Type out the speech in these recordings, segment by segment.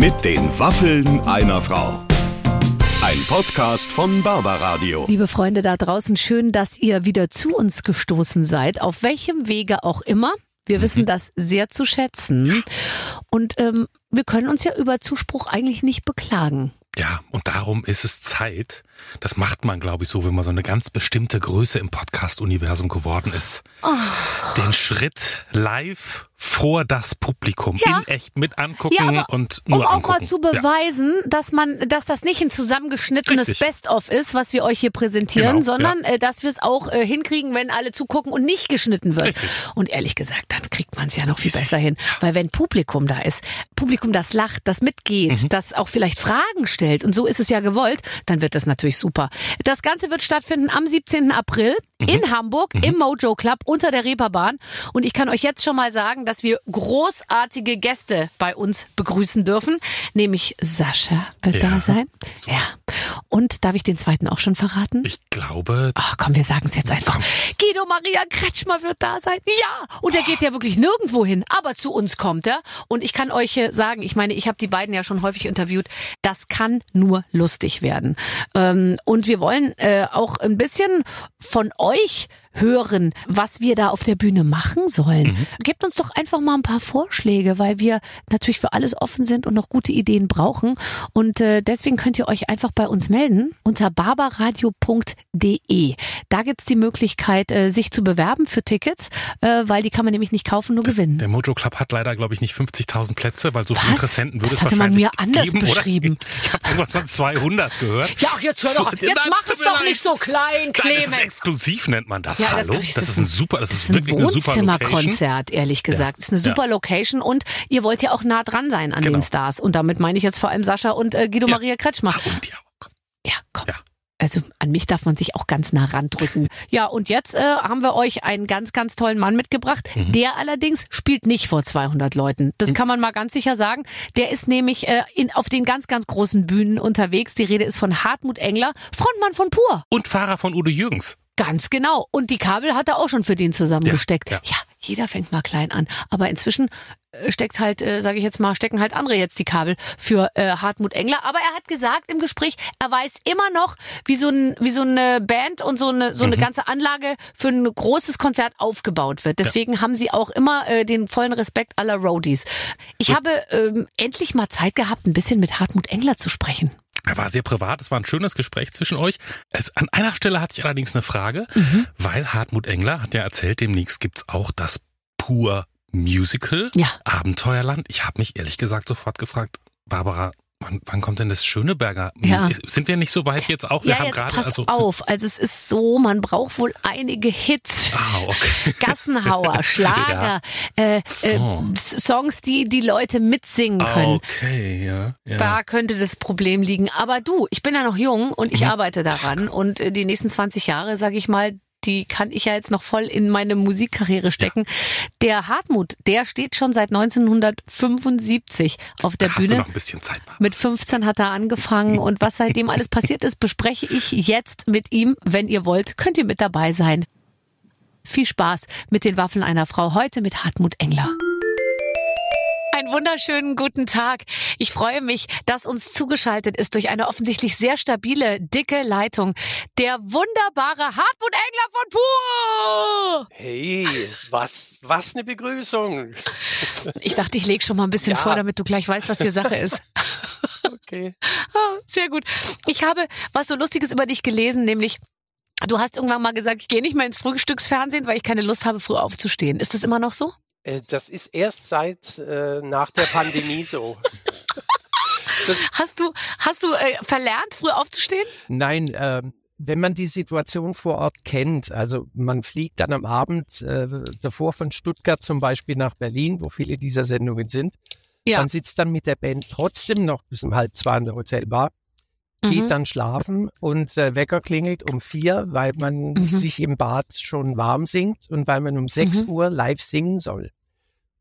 Mit den Waffeln einer Frau. Ein Podcast von Barbaradio. Liebe Freunde da draußen, schön, dass ihr wieder zu uns gestoßen seid, auf welchem Wege auch immer. Wir wissen das sehr zu schätzen. Und ähm, wir können uns ja über Zuspruch eigentlich nicht beklagen. Ja, und darum ist es Zeit. Das macht man, glaube ich, so, wenn man so eine ganz bestimmte Größe im Podcast-Universum geworden ist. Den Schritt live vor das Publikum Ja. in echt mit angucken Ja, aber und Um nur auch angucken. mal zu Ja. beweisen, dass man, dass das nicht ein zusammengeschnittenes. Best-of ist, was wir euch hier präsentieren, Genau, sondern äh, dass wir es auch äh, hinkriegen, wenn alle zugucken und nicht geschnitten wird. Richtig. Und ehrlich gesagt, dann kriegt man es ja noch viel besser hin, weil wenn Publikum da ist, Publikum das lacht, das mitgeht, Mhm. das auch vielleicht Fragen stellt und so ist es ja gewollt, dann wird das natürlich super. Das Ganze wird stattfinden am 17. April Mhm. in Hamburg im Mojo Club unter der Reeperbahn und ich kann euch jetzt schon mal sagen, dass wir großartige Gäste bei uns begrüßen dürfen, nämlich Sascha wird Ja. da sein. Ja. Und darf ich den zweiten auch schon verraten? Ich glaube, Ach komm, wir sagen es jetzt einfach. Guido Maria Kretschmer wird da sein. Ja, und er geht ja wirklich nirgendwo hin, aber zu uns kommt er. Und ich kann euch äh, sagen, ich meine, ich habe die beiden ja schon häufig interviewt, das kann nur lustig werden. Ähm, und wir wollen äh, auch ein bisschen von euch hören, was wir da auf der Bühne machen sollen. Gebt uns doch einfach mal ein paar Vorschläge, weil wir natürlich für alles offen sind und noch gute Ideen brauchen. Und äh, deswegen könnt ihr euch einfach bei uns melden unter barbaradio.de. Da gibt's die Möglichkeit, äh, sich zu bewerben für Tickets, äh, weil die kann man nämlich nicht kaufen, nur das, gewinnen. der Mojo Club hat leider, glaube ich, nicht 50.000 Plätze, weil so viele Interessenten würde Das es hatte man wahrscheinlich mir anders geben, beschrieben. Oder? Ich habe irgendwas von 200 gehört. Ja, jetzt hör doch, So, jetzt das mach es doch nicht so klein, Nein, das ist Clemens. exklusiv, nennt man das. Ja, das Hallo? glaub ich, das, ist ein super, das ist, ein wirklich Location. Wohnzimmerkonzert, ehrlich gesagt. Das ist eine Ja. super Location und ihr wollt ja auch nah dran sein an Genau. den Stars. Und damit meine ich jetzt vor allem Sascha und äh, Guido Ja. Maria Kretschmer. Ah, und ja, Ja, komm. Ja. Also an mich darf man sich auch ganz nah randrücken. Ja, und jetzt äh, haben wir euch einen ganz, ganz tollen Mann mitgebracht. Mhm. Der allerdings spielt nicht vor 200 Leuten. Das kann man mal ganz sicher sagen. Der ist nämlich äh, in, auf den ganz, ganz großen Bühnen unterwegs. Die Rede ist von Hartmut Engler, Frontmann von Pur. und Fahrer von Udo Jürgens. Ganz genau. Und die Kabel hat er auch schon für den zusammengesteckt. Ja, Ja, ja. jeder fängt mal klein an. Aber inzwischen äh, steckt halt, äh, sage ich jetzt mal, stecken halt andere jetzt die Kabel für äh, Hartmut Engler. Aber er hat gesagt im Gespräch, er weiß immer noch, wie so, ein, wie so eine Band und so eine, so eine Mhm. ganze Anlage für ein großes Konzert aufgebaut wird. Deswegen haben sie auch immer äh, den vollen Respekt aller Roadies. Ich habe ähm, endlich mal Zeit gehabt, ein bisschen mit Hartmut Engler zu sprechen. Er war sehr privat, es war ein schönes Gespräch zwischen euch. Es, an einer Stelle hatte ich allerdings eine Frage, Mhm. weil Hartmut Engler hat ja erzählt, demnächst gibt's auch das Pur Musical Ja. Abenteuerland. Ich habe mich ehrlich gesagt sofort gefragt, Barbara, wann, wann kommt denn das Schöneberger? Ja. Sind wir nicht so weit jetzt auch? Wir ja, haben jetzt gerade pass also auf. Also es ist so, man braucht wohl einige Hits. Ah, okay. Gassenhauer, Schlager, äh, So. äh, Songs, die die Leute mitsingen können. Okay, ja. ja. Da könnte das Problem liegen. Aber du, ich bin ja noch jung und ich Mhm. arbeite daran. Und äh, die nächsten 20 Jahre, sage ich mal, die kann ich ja jetzt noch voll in meine Musikkarriere stecken. Der Hartmut, der steht schon seit 1975 auf der hast du Bühne. noch ein bisschen Zeit. Mit 15 hat er angefangen und was seitdem alles passiert ist, bespreche ich jetzt mit ihm. Wenn ihr wollt, könnt ihr mit dabei sein. Viel Spaß mit den Waffeln einer Frau heute mit Hartmut Engler. Einen wunderschönen guten Tag. Ich freue mich, dass uns zugeschaltet ist durch eine offensichtlich sehr stabile, dicke Leitung der wunderbare Hartmut Engler von Pur. Hey, was, was eine Begrüßung. Ich dachte, ich lege schon mal ein bisschen Ja. vor, damit du gleich weißt, was hier Sache ist. Okay. Ah, Sehr gut. Ich habe was so Lustiges über dich gelesen, nämlich du hast irgendwann mal gesagt, ich gehe nicht mehr ins Frühstücksfernsehen, weil ich keine Lust habe, früh aufzustehen. Ist das immer noch so? Äh, Das ist erst seit äh, nach der Pandemie so. Hast du, hast du äh, verlernt, früh aufzustehen? Nein, ähm, wenn man die Situation vor Ort kennt, also man fliegt dann am Abend äh, davor von Stuttgart zum Beispiel nach Berlin, wo viele dieser Sendungen sind. Ja. Man sitzt dann mit der Band trotzdem noch bis um halb zwei in der Hotelbar, geht Mhm. dann schlafen und äh, Wecker klingelt um vier, weil man Mhm. sich im Bad schon warm singt und weil man um sechs Mhm. Uhr live singen soll.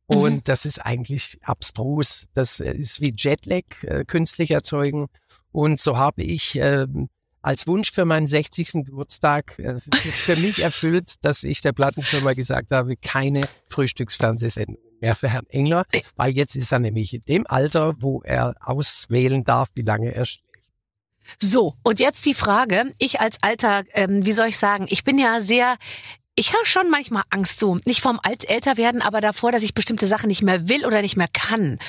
Mhm. Und das ist eigentlich abstrus. Das äh, ist wie Jetlag, äh, künstlich erzeugen. Und so habe ich ähm, als Wunsch für meinen 60. Geburtstag äh, für mich erfüllt, dass ich der Plattenfirma gesagt habe, keine Frühstücksfernsehsendung mehr für Herrn Engler, weil jetzt ist er nämlich in dem Alter, wo er auswählen darf, wie lange er schläft. So, und jetzt die Frage, ich als alter, ähm, wie soll ich sagen, ich bin ja sehr, ich habe schon manchmal Angst so, nicht vom alt älter werden, aber davor, dass ich bestimmte Sachen nicht mehr will oder nicht mehr kann.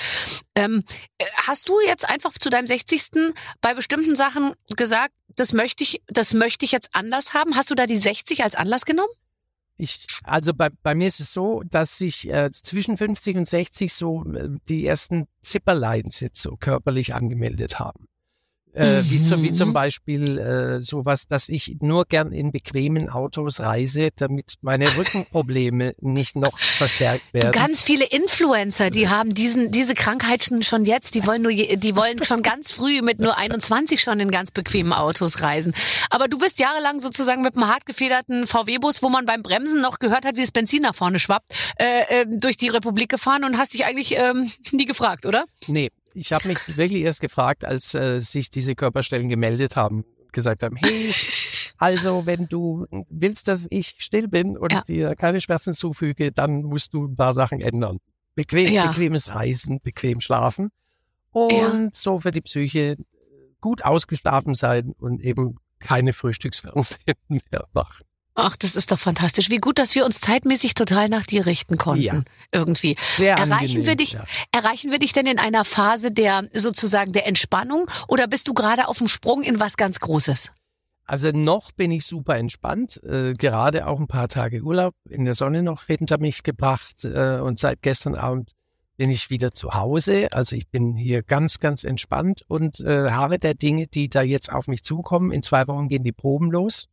Ähm, äh, hast du jetzt einfach zu deinem 60. bei bestimmten Sachen gesagt, das möchte ich, das möchte ich jetzt anders haben? Hast du da die 60 als Anlass genommen? Ich, also bei, bei mir ist es so, dass sich äh, zwischen 50 und 60 so äh, die ersten Zipperlines jetzt so körperlich angemeldet haben. Äh, wie, zum, wie zum Mhm. Beispiel äh, sowas, dass ich nur gern in bequemen Autos reise, damit meine Rückenprobleme nicht noch verstärkt Du, werden. ganz viele Influencer, die haben diesen, diese Krankheiten schon jetzt, die wollen nur, je- die wollen schon ganz früh mit nur 21 schon in ganz bequemen Autos reisen. Aber du bist jahrelang sozusagen mit einem hart gefederten VW-Bus, wo man beim Bremsen noch gehört hat, wie das Benzin nach vorne schwappt, äh, äh, durch die Republik gefahren und hast dich eigentlich ähm, nie gefragt, oder? Nee, ich habe mich wirklich erst gefragt, als äh, sich diese Körperstellen gemeldet haben gesagt haben, hey, also wenn du willst, dass ich still bin und Ja. dir keine Schmerzen zufüge, dann musst du ein paar Sachen ändern. Bequem, Ja. Bequemes Reisen, bequem schlafen und Ja. so für die Psyche gut ausgeschlafen sein und eben keine Frühstücksfernsehen mehr machen. Ach, das ist doch fantastisch. Wie gut, dass wir uns zeitmäßig total nach dir richten konnten. Ja. Irgendwie. Sehr Erreichen angenehm, wir dich- Ja. Erreichen wir dich denn in einer Phase der sozusagen der Entspannung oder bist du gerade auf dem Sprung in was ganz Großes? Also noch bin ich super entspannt, äh, gerade auch ein paar Tage Urlaub in der Sonne noch hinter mich gebracht äh, und seit gestern Abend bin ich wieder zu Hause. Also ich bin hier ganz, ganz entspannt und äh, habe der Dinge, die da jetzt auf mich zukommen. In zwei Wochen gehen die Proben los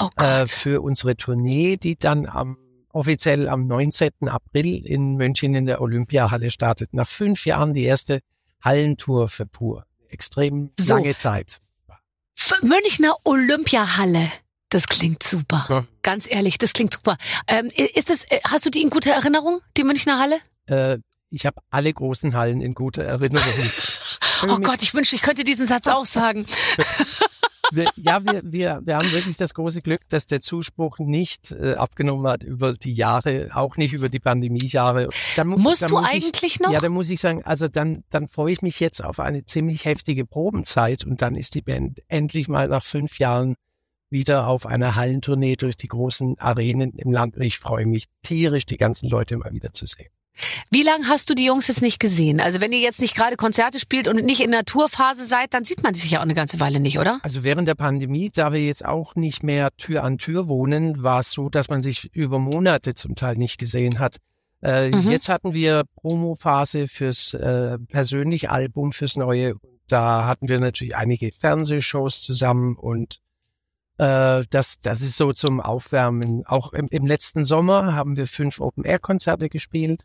Oh äh, für unsere Tournee, die dann am offiziell am 19. April in München in der Olympiahalle startet. Nach fünf Jahren die erste Hallentour für Pur. Extrem So. lange Zeit. Münchner Olympiahalle. Das klingt super. Ja. Ganz ehrlich, das klingt super. Ähm, ist das, äh, hast du die in guter Erinnerung, die Münchner Halle? Äh, ich habe alle großen Hallen in guter Erinnerung. Oh Gott, ich wünschte, ich könnte diesen Satz auch sagen. Wir, ja, wir, wir, wir haben wirklich das große Glück, dass der Zuspruch nicht äh, abgenommen hat über die Jahre, auch nicht über die Pandemiejahre. Dann muss, Musst dann du muss eigentlich ich, noch? Ja, dann muss ich sagen, also dann, dann freue ich mich jetzt auf eine ziemlich heftige Probenzeit und dann ist die Band endlich mal nach fünf Jahren wieder auf einer Hallentournee durch die großen Arenen im Land und ich freue mich tierisch, die ganzen Leute mal wieder zu sehen. Wie lange hast du die Jungs jetzt nicht gesehen? Also wenn ihr jetzt nicht gerade Konzerte spielt und nicht in der Tourphase seid, dann sieht man sich ja auch eine ganze Weile nicht, oder? Also während der Pandemie, da wir jetzt auch nicht mehr Tür an Tür wohnen, war es so, dass man sich über Monate zum Teil nicht gesehen hat. Äh, Mhm. Jetzt hatten wir Promophase fürs äh, persönliche Album, fürs neue. Da hatten wir natürlich einige Fernsehshows zusammen und äh, das, das ist so zum Aufwärmen. Auch im, im letzten Sommer haben wir fünf Open-Air-Konzerte gespielt.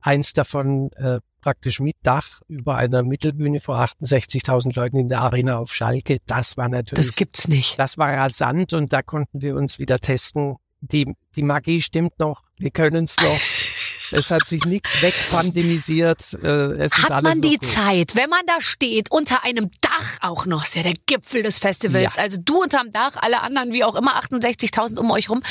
Eins davon äh, praktisch mit Dach über einer Mittelbühne vor 68.000 Leuten in der Arena auf Schalke. Das war natürlich, Das gibt's nicht. das war rasant und da konnten wir uns wieder testen. Die, die Magie stimmt noch, wir können es noch. es hat sich nichts wegpandemisiert. Äh, es ist Hat man die gut. Zeit, wenn man da steht, unter einem Dach auch noch, ist ja der Gipfel des Festivals, Ja. also du unterm Dach, alle anderen wie auch immer, 68.000 um euch rum,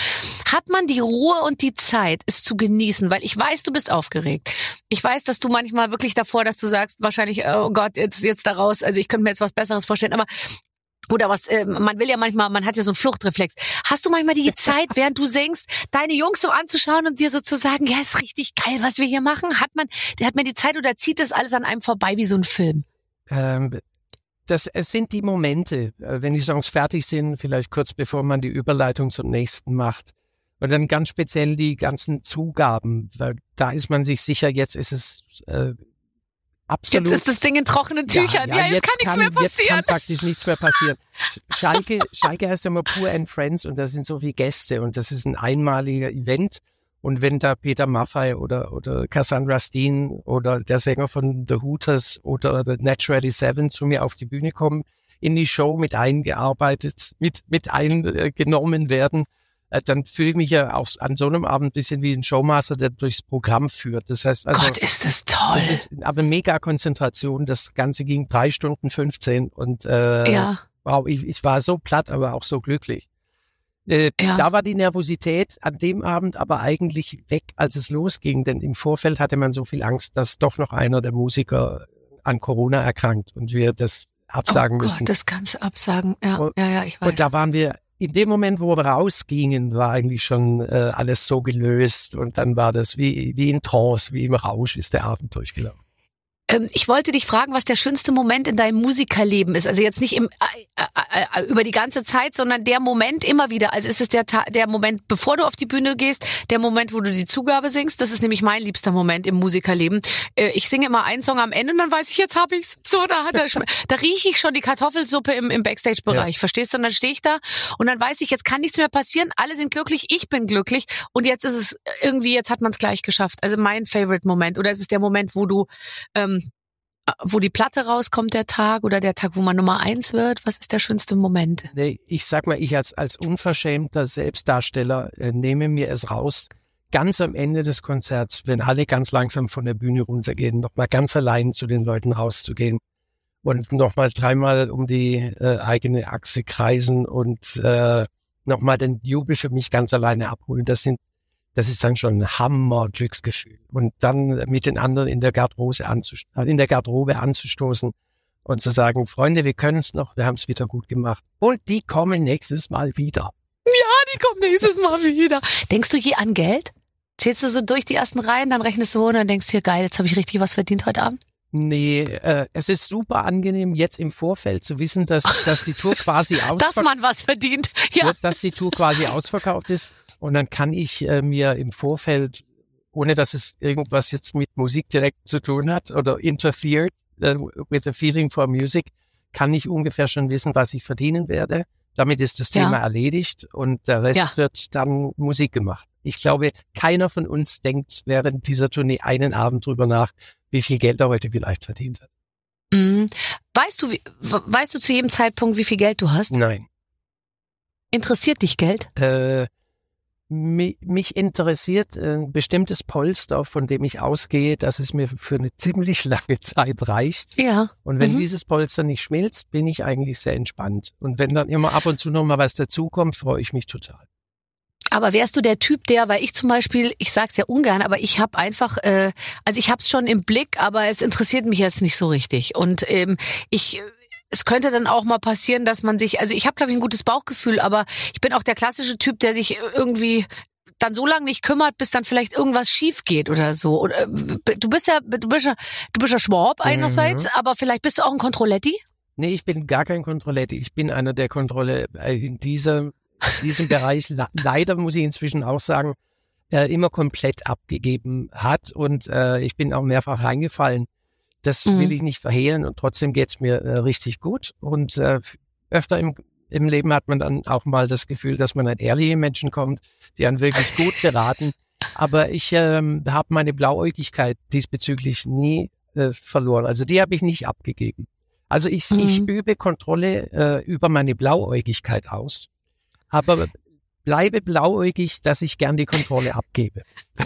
hat man die Ruhe und die Zeit, es zu genießen, weil ich weiß, du bist aufgeregt. Ich weiß, dass du manchmal wirklich davor, dass du sagst, wahrscheinlich, oh Gott, jetzt, jetzt da raus, also ich könnte mir jetzt was Besseres vorstellen, aber oder was, äh, man will ja manchmal, man hat ja so einen Fluchtreflex. Hast du manchmal die Zeit, während du singst, deine Jungs so anzuschauen und dir so zu sagen, ja, ist richtig geil, was wir hier machen? Hat man, hat man die Zeit oder zieht das alles an einem vorbei wie so ein Film? Ähm, das, es sind die Momente, äh, wenn die Songs fertig sind, vielleicht kurz bevor man die Überleitung zum nächsten macht. Und dann ganz speziell die ganzen Zugaben, weil da ist man sich sicher, jetzt ist es äh, absolut. Jetzt ist das Ding in trockenen Tüchern. Ja, jetzt, kann nichts mehr Jetzt kann passieren. praktisch nichts mehr passieren. Schalke, Schalke heißt ja immer Pure and Friends und da sind so viele Gäste und das ist ein einmaliger Event. Und wenn da Peter Maffay oder, oder Cassandra Steen oder der Sänger von The Hooters oder The Naturally Seven zu mir auf die Bühne kommen, in die Show mit eingearbeitet, mit, mit eingenommen werden, dann fühle ich mich ja auch an so einem Abend ein bisschen wie ein Showmaster, der durchs Programm führt. Das heißt also, Gott, ist das toll. das ist aber mega Konzentration. Das Ganze ging drei Stunden 15 und äh, ja. wow, ich, ich war so platt, aber auch so glücklich. Äh, Ja. Da war die Nervosität an dem Abend aber eigentlich weg, als es losging, denn im Vorfeld hatte man so viel Angst, dass doch noch einer der Musiker an Corona erkrankt und wir das absagen oh müssen. Gott, das Ganze absagen. Ja, Und- ja, ja, ich weiß. Und da waren wir, in dem Moment, wo wir rausgingen, war eigentlich schon äh, alles so gelöst und dann war das wie, wie in Trance, wie im Rausch ist der Abend durchgelaufen. Ähm, ich wollte dich fragen, was der schönste Moment in deinem Musikerleben ist. Also jetzt nicht im, äh, äh, äh, über die ganze Zeit, sondern der Moment immer wieder. Also ist es der, Ta der Moment, bevor du auf die Bühne gehst, der Moment, wo du die Zugabe singst. Das ist nämlich mein liebster Moment im Musikerleben. Äh, ich singe immer einen Song am Ende und dann weiß ich, jetzt hab ich's. So, da, hat er, da rieche ich schon die Kartoffelsuppe im, im Backstage-Bereich. Verstehst du? Und dann stehe ich da und dann weiß ich, jetzt kann nichts mehr passieren. Alle sind glücklich, ich bin glücklich und jetzt ist es irgendwie, jetzt hat man es gleich geschafft. Also mein Favorite-Moment. Oder ist es der Moment, wo du ähm, wo die Platte rauskommt, der Tag oder der Tag, wo man Nummer eins wird? Was ist der schönste Moment? Nee, ich sag mal, ich als, als unverschämter Selbstdarsteller äh, nehme mir es raus, ganz am Ende des Konzerts, wenn alle ganz langsam von der Bühne runtergehen, nochmal ganz allein zu den Leuten rauszugehen und nochmal dreimal um die äh, eigene Achse kreisen und äh, nochmal den Jubel für mich ganz alleine abholen. Das sind das ist dann schon ein Hammer-Glücksgefühl. Und dann mit den anderen in der Garderobe, anzust in der Garderobe anzustoßen und zu sagen, Freunde, wir können es noch, wir haben es wieder gut gemacht. Und die kommen nächstes Mal wieder. Die kommt nächstes Mal wieder. Denkst du je an Geld? Zählst du so durch die ersten Reihen, dann rechnest du und dann denkst dir, geil, jetzt habe ich richtig was verdient heute Abend? Nee, äh, es ist super angenehm, jetzt im Vorfeld zu wissen, dass, dass die Tour quasi Dass ausverkauft man was verdient. Ja. dass die Tour quasi ausverkauft ist. Und dann kann ich äh, mir im Vorfeld, ohne dass es irgendwas jetzt mit Musik direkt zu tun hat oder interfered äh, with the feeling for music, kann ich ungefähr schon wissen, was ich verdienen werde. Damit ist das Ja. Thema erledigt und der Rest Ja. wird dann Musik gemacht. Ich glaube, keiner von uns denkt während dieser Tournee einen Abend drüber nach, wie viel Geld er heute vielleicht verdient hat. Mhm. Weißt du, wie, weißt du zu jedem Zeitpunkt, wie viel Geld du hast? Nein. Interessiert dich Geld? Äh, mi- mich interessiert ein bestimmtes Polster, von dem ich ausgehe, dass es mir für eine ziemlich lange Zeit reicht. Ja. Und wenn Mhm. dieses Polster nicht schmilzt, bin ich eigentlich sehr entspannt. Und wenn dann immer ab und zu noch mal was dazukommt, freue ich mich total. Aber wärst du der Typ, der, weil ich zum Beispiel, ich sag's ja ungern, aber ich habe einfach, äh, also ich hab's schon im Blick, aber es interessiert mich jetzt nicht so richtig. Und ähm, ich, es könnte dann auch mal passieren, dass man sich, also ich habe glaube ich ein gutes Bauchgefühl, aber ich bin auch der klassische Typ, der sich irgendwie dann so lange nicht kümmert, bis dann vielleicht irgendwas schief geht oder so. Oder, äh, du bist ja, du bist ja, du bist ja Schwab einerseits, aber vielleicht bist du auch ein Kontrolletti. Nee, ich bin gar kein Kontrolletti. Ich bin einer, der Kontrolle äh, in dieser, diesem Bereich le- leider, muss ich inzwischen auch sagen, äh, immer komplett abgegeben hat. Und äh, ich bin auch mehrfach reingefallen. Das Mhm. will ich nicht verhehlen und trotzdem geht's mir äh, richtig gut. Und äh, öfter im, im Leben hat man dann auch mal das Gefühl, dass man an ehrliche Menschen kommt, die einen wirklich gut beraten. Aber ich ähm, habe meine Blauäugigkeit diesbezüglich nie äh, verloren. Also die habe ich nicht abgegeben. Also ich, ich Mhm. übe Kontrolle äh, über meine Blauäugigkeit aus, aber bleibe blauäugig, dass ich gern die Kontrolle abgebe.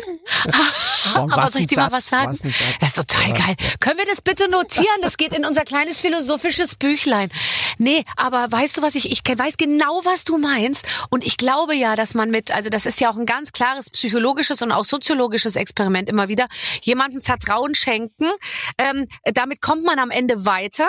Boah, aber soll ich dir mal was sagen? Das ist total Ja. geil. Können wir das bitte notieren? Das geht in unser kleines philosophisches Büchlein. Nee, aber weißt du was, ich, ich weiß genau, was du meinst. Und ich glaube ja, dass man mit, also das ist ja auch ein ganz klares psychologisches und auch soziologisches Experiment immer wieder, jemandem Vertrauen schenken. Ähm, damit kommt man am Ende weiter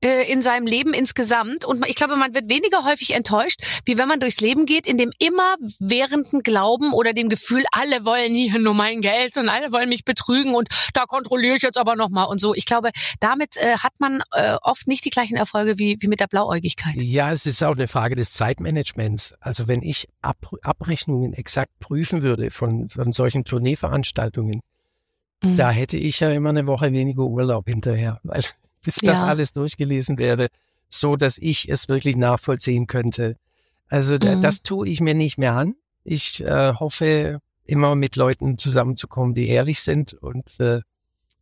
in seinem Leben insgesamt. Und ich glaube, man wird weniger häufig enttäuscht, wie wenn man durchs Leben geht, in dem immer währenden Glauben oder dem Gefühl, alle wollen hier nur mein Geld und alle wollen mich betrügen und da kontrolliere ich jetzt aber nochmal und so. Ich glaube, damit äh, hat man äh, oft nicht die gleichen Erfolge wie, wie mit der Blauäugigkeit. Ja, es ist auch eine Frage des Zeitmanagements. Also wenn ich Ab Abrechnungen exakt prüfen würde von, von solchen Tourneeveranstaltungen, Mhm. da hätte ich ja immer eine Woche weniger Urlaub hinterher, weil bis das Ja. alles durchgelesen wäre, so dass ich es wirklich nachvollziehen könnte. Also Mhm. das tue ich mir nicht mehr an. Ich äh, hoffe, immer mit Leuten zusammenzukommen, die ehrlich sind und äh,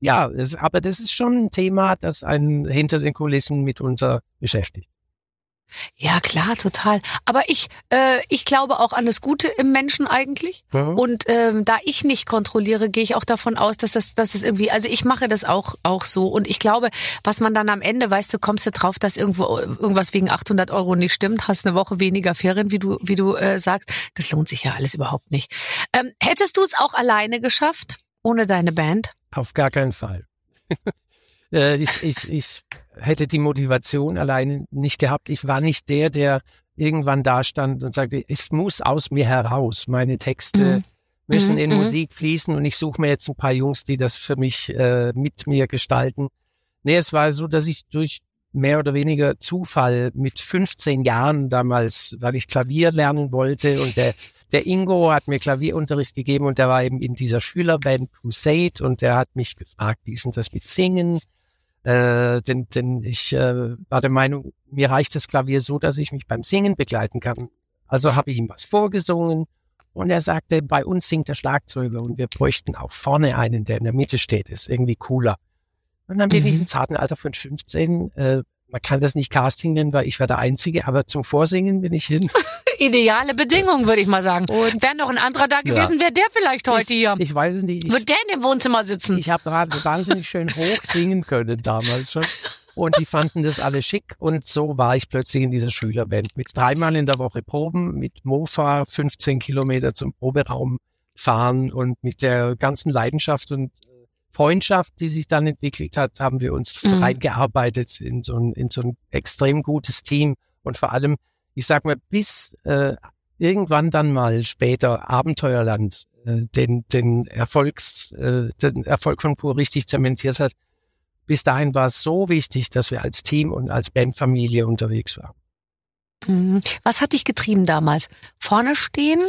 ja, es, aber das ist schon ein Thema, das einen hinter den Kulissen mitunter beschäftigt. Ja, klar, total. Aber ich, äh, ich glaube auch an das Gute im Menschen eigentlich. Mhm. Und ähm, da ich nicht kontrolliere, gehe ich auch davon aus, dass das, dass es irgendwie, also ich mache das auch auch so. Und ich glaube, was man dann am Ende, weißt du, kommst du drauf, dass irgendwo irgendwas wegen 800 Euro nicht stimmt, hast eine Woche weniger Ferien, wie du wie du äh, sagst. Das lohnt sich ja alles überhaupt nicht. Ähm, hättest du es auch alleine geschafft ohne deine Band? Auf gar keinen Fall. äh, ich, ich, ich hätte die Motivation alleine nicht gehabt. Ich war nicht der, der irgendwann da stand und sagte, es muss aus mir heraus. Meine Texte Mhm. müssen Mhm, in mhm. Musik fließen und ich suche mir jetzt ein paar Jungs, die das für mich äh, mit mir gestalten. Nee, es war so, dass ich durch mehr oder weniger Zufall mit 15 Jahren damals, weil ich Klavier lernen wollte und der, der Ingo hat mir Klavierunterricht gegeben und der war eben in dieser Schülerband Crusade und der hat mich gefragt, wie ist denn das mit Singen? Äh, denn, denn ich äh, war der Meinung, mir reicht das Klavier so, dass ich mich beim Singen begleiten kann. Also habe ich ihm was vorgesungen und er sagte, bei uns singt der Schlagzeuger und wir bräuchten auch vorne einen, der in der Mitte steht, ist irgendwie cooler. Und dann bin ich Mhm. im zarten Alter von 15, äh, man kann das nicht Casting nennen, weil ich war der Einzige, aber zum Vorsingen bin ich hin. Ideale Bedingungen, würde ich mal sagen. Und Wäre noch ein anderer da gewesen, wäre der vielleicht heute ich, hier. Ich weiß es nicht. Ich, Würde der in dem Wohnzimmer sitzen? ich habe gerade wahnsinnig schön hoch singen können damals schon. Und die fanden das alle schick. Und so war ich plötzlich in dieser Schülerband mit dreimal in der Woche Proben, mit Mofa 15 Kilometer zum Proberaum fahren und mit der ganzen Leidenschaft und Freundschaft, die sich dann entwickelt hat, haben wir uns Mhm. reingearbeitet in so, ein, in so ein extrem gutes Team. Und vor allem, ich sag mal, bis äh, irgendwann dann mal später Abenteuerland äh, den, den Erfolgs, äh, den Erfolg von Pur richtig zementiert hat. Bis dahin war es so wichtig, dass wir als Team und als Bandfamilie unterwegs waren. Mhm. Was hat dich getrieben damals? Vorne stehen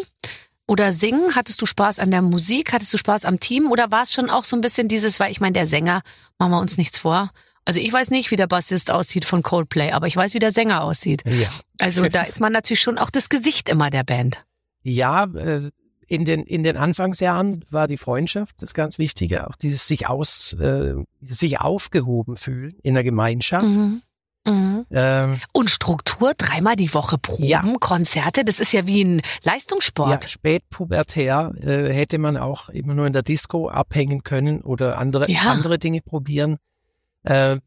oder singen? Hattest du Spaß an der Musik? Hattest du Spaß am Team? Oder war es schon auch so ein bisschen dieses, weil ich meine, der Sänger, machen wir uns nichts vor. Also ich weiß nicht, wie der Bassist aussieht von Coldplay, aber ich weiß, wie der Sänger aussieht. Ja, Also da ist man natürlich schon auch das Gesicht immer der Band. ja äh, in, den, in den Anfangsjahren war die Freundschaft das ganz Wichtige, auch dieses sich aus, äh, sich aufgehoben fühlen in der Gemeinschaft. Mhm. Mhm. Ähm, Und Struktur, dreimal die Woche Proben, Ja. Konzerte, das ist ja wie ein Ja, Leistungssport. spätpubertär äh, hätte man auch immer nur in der Disco abhängen können oder andere, Ja. andere Dinge probieren. Äh,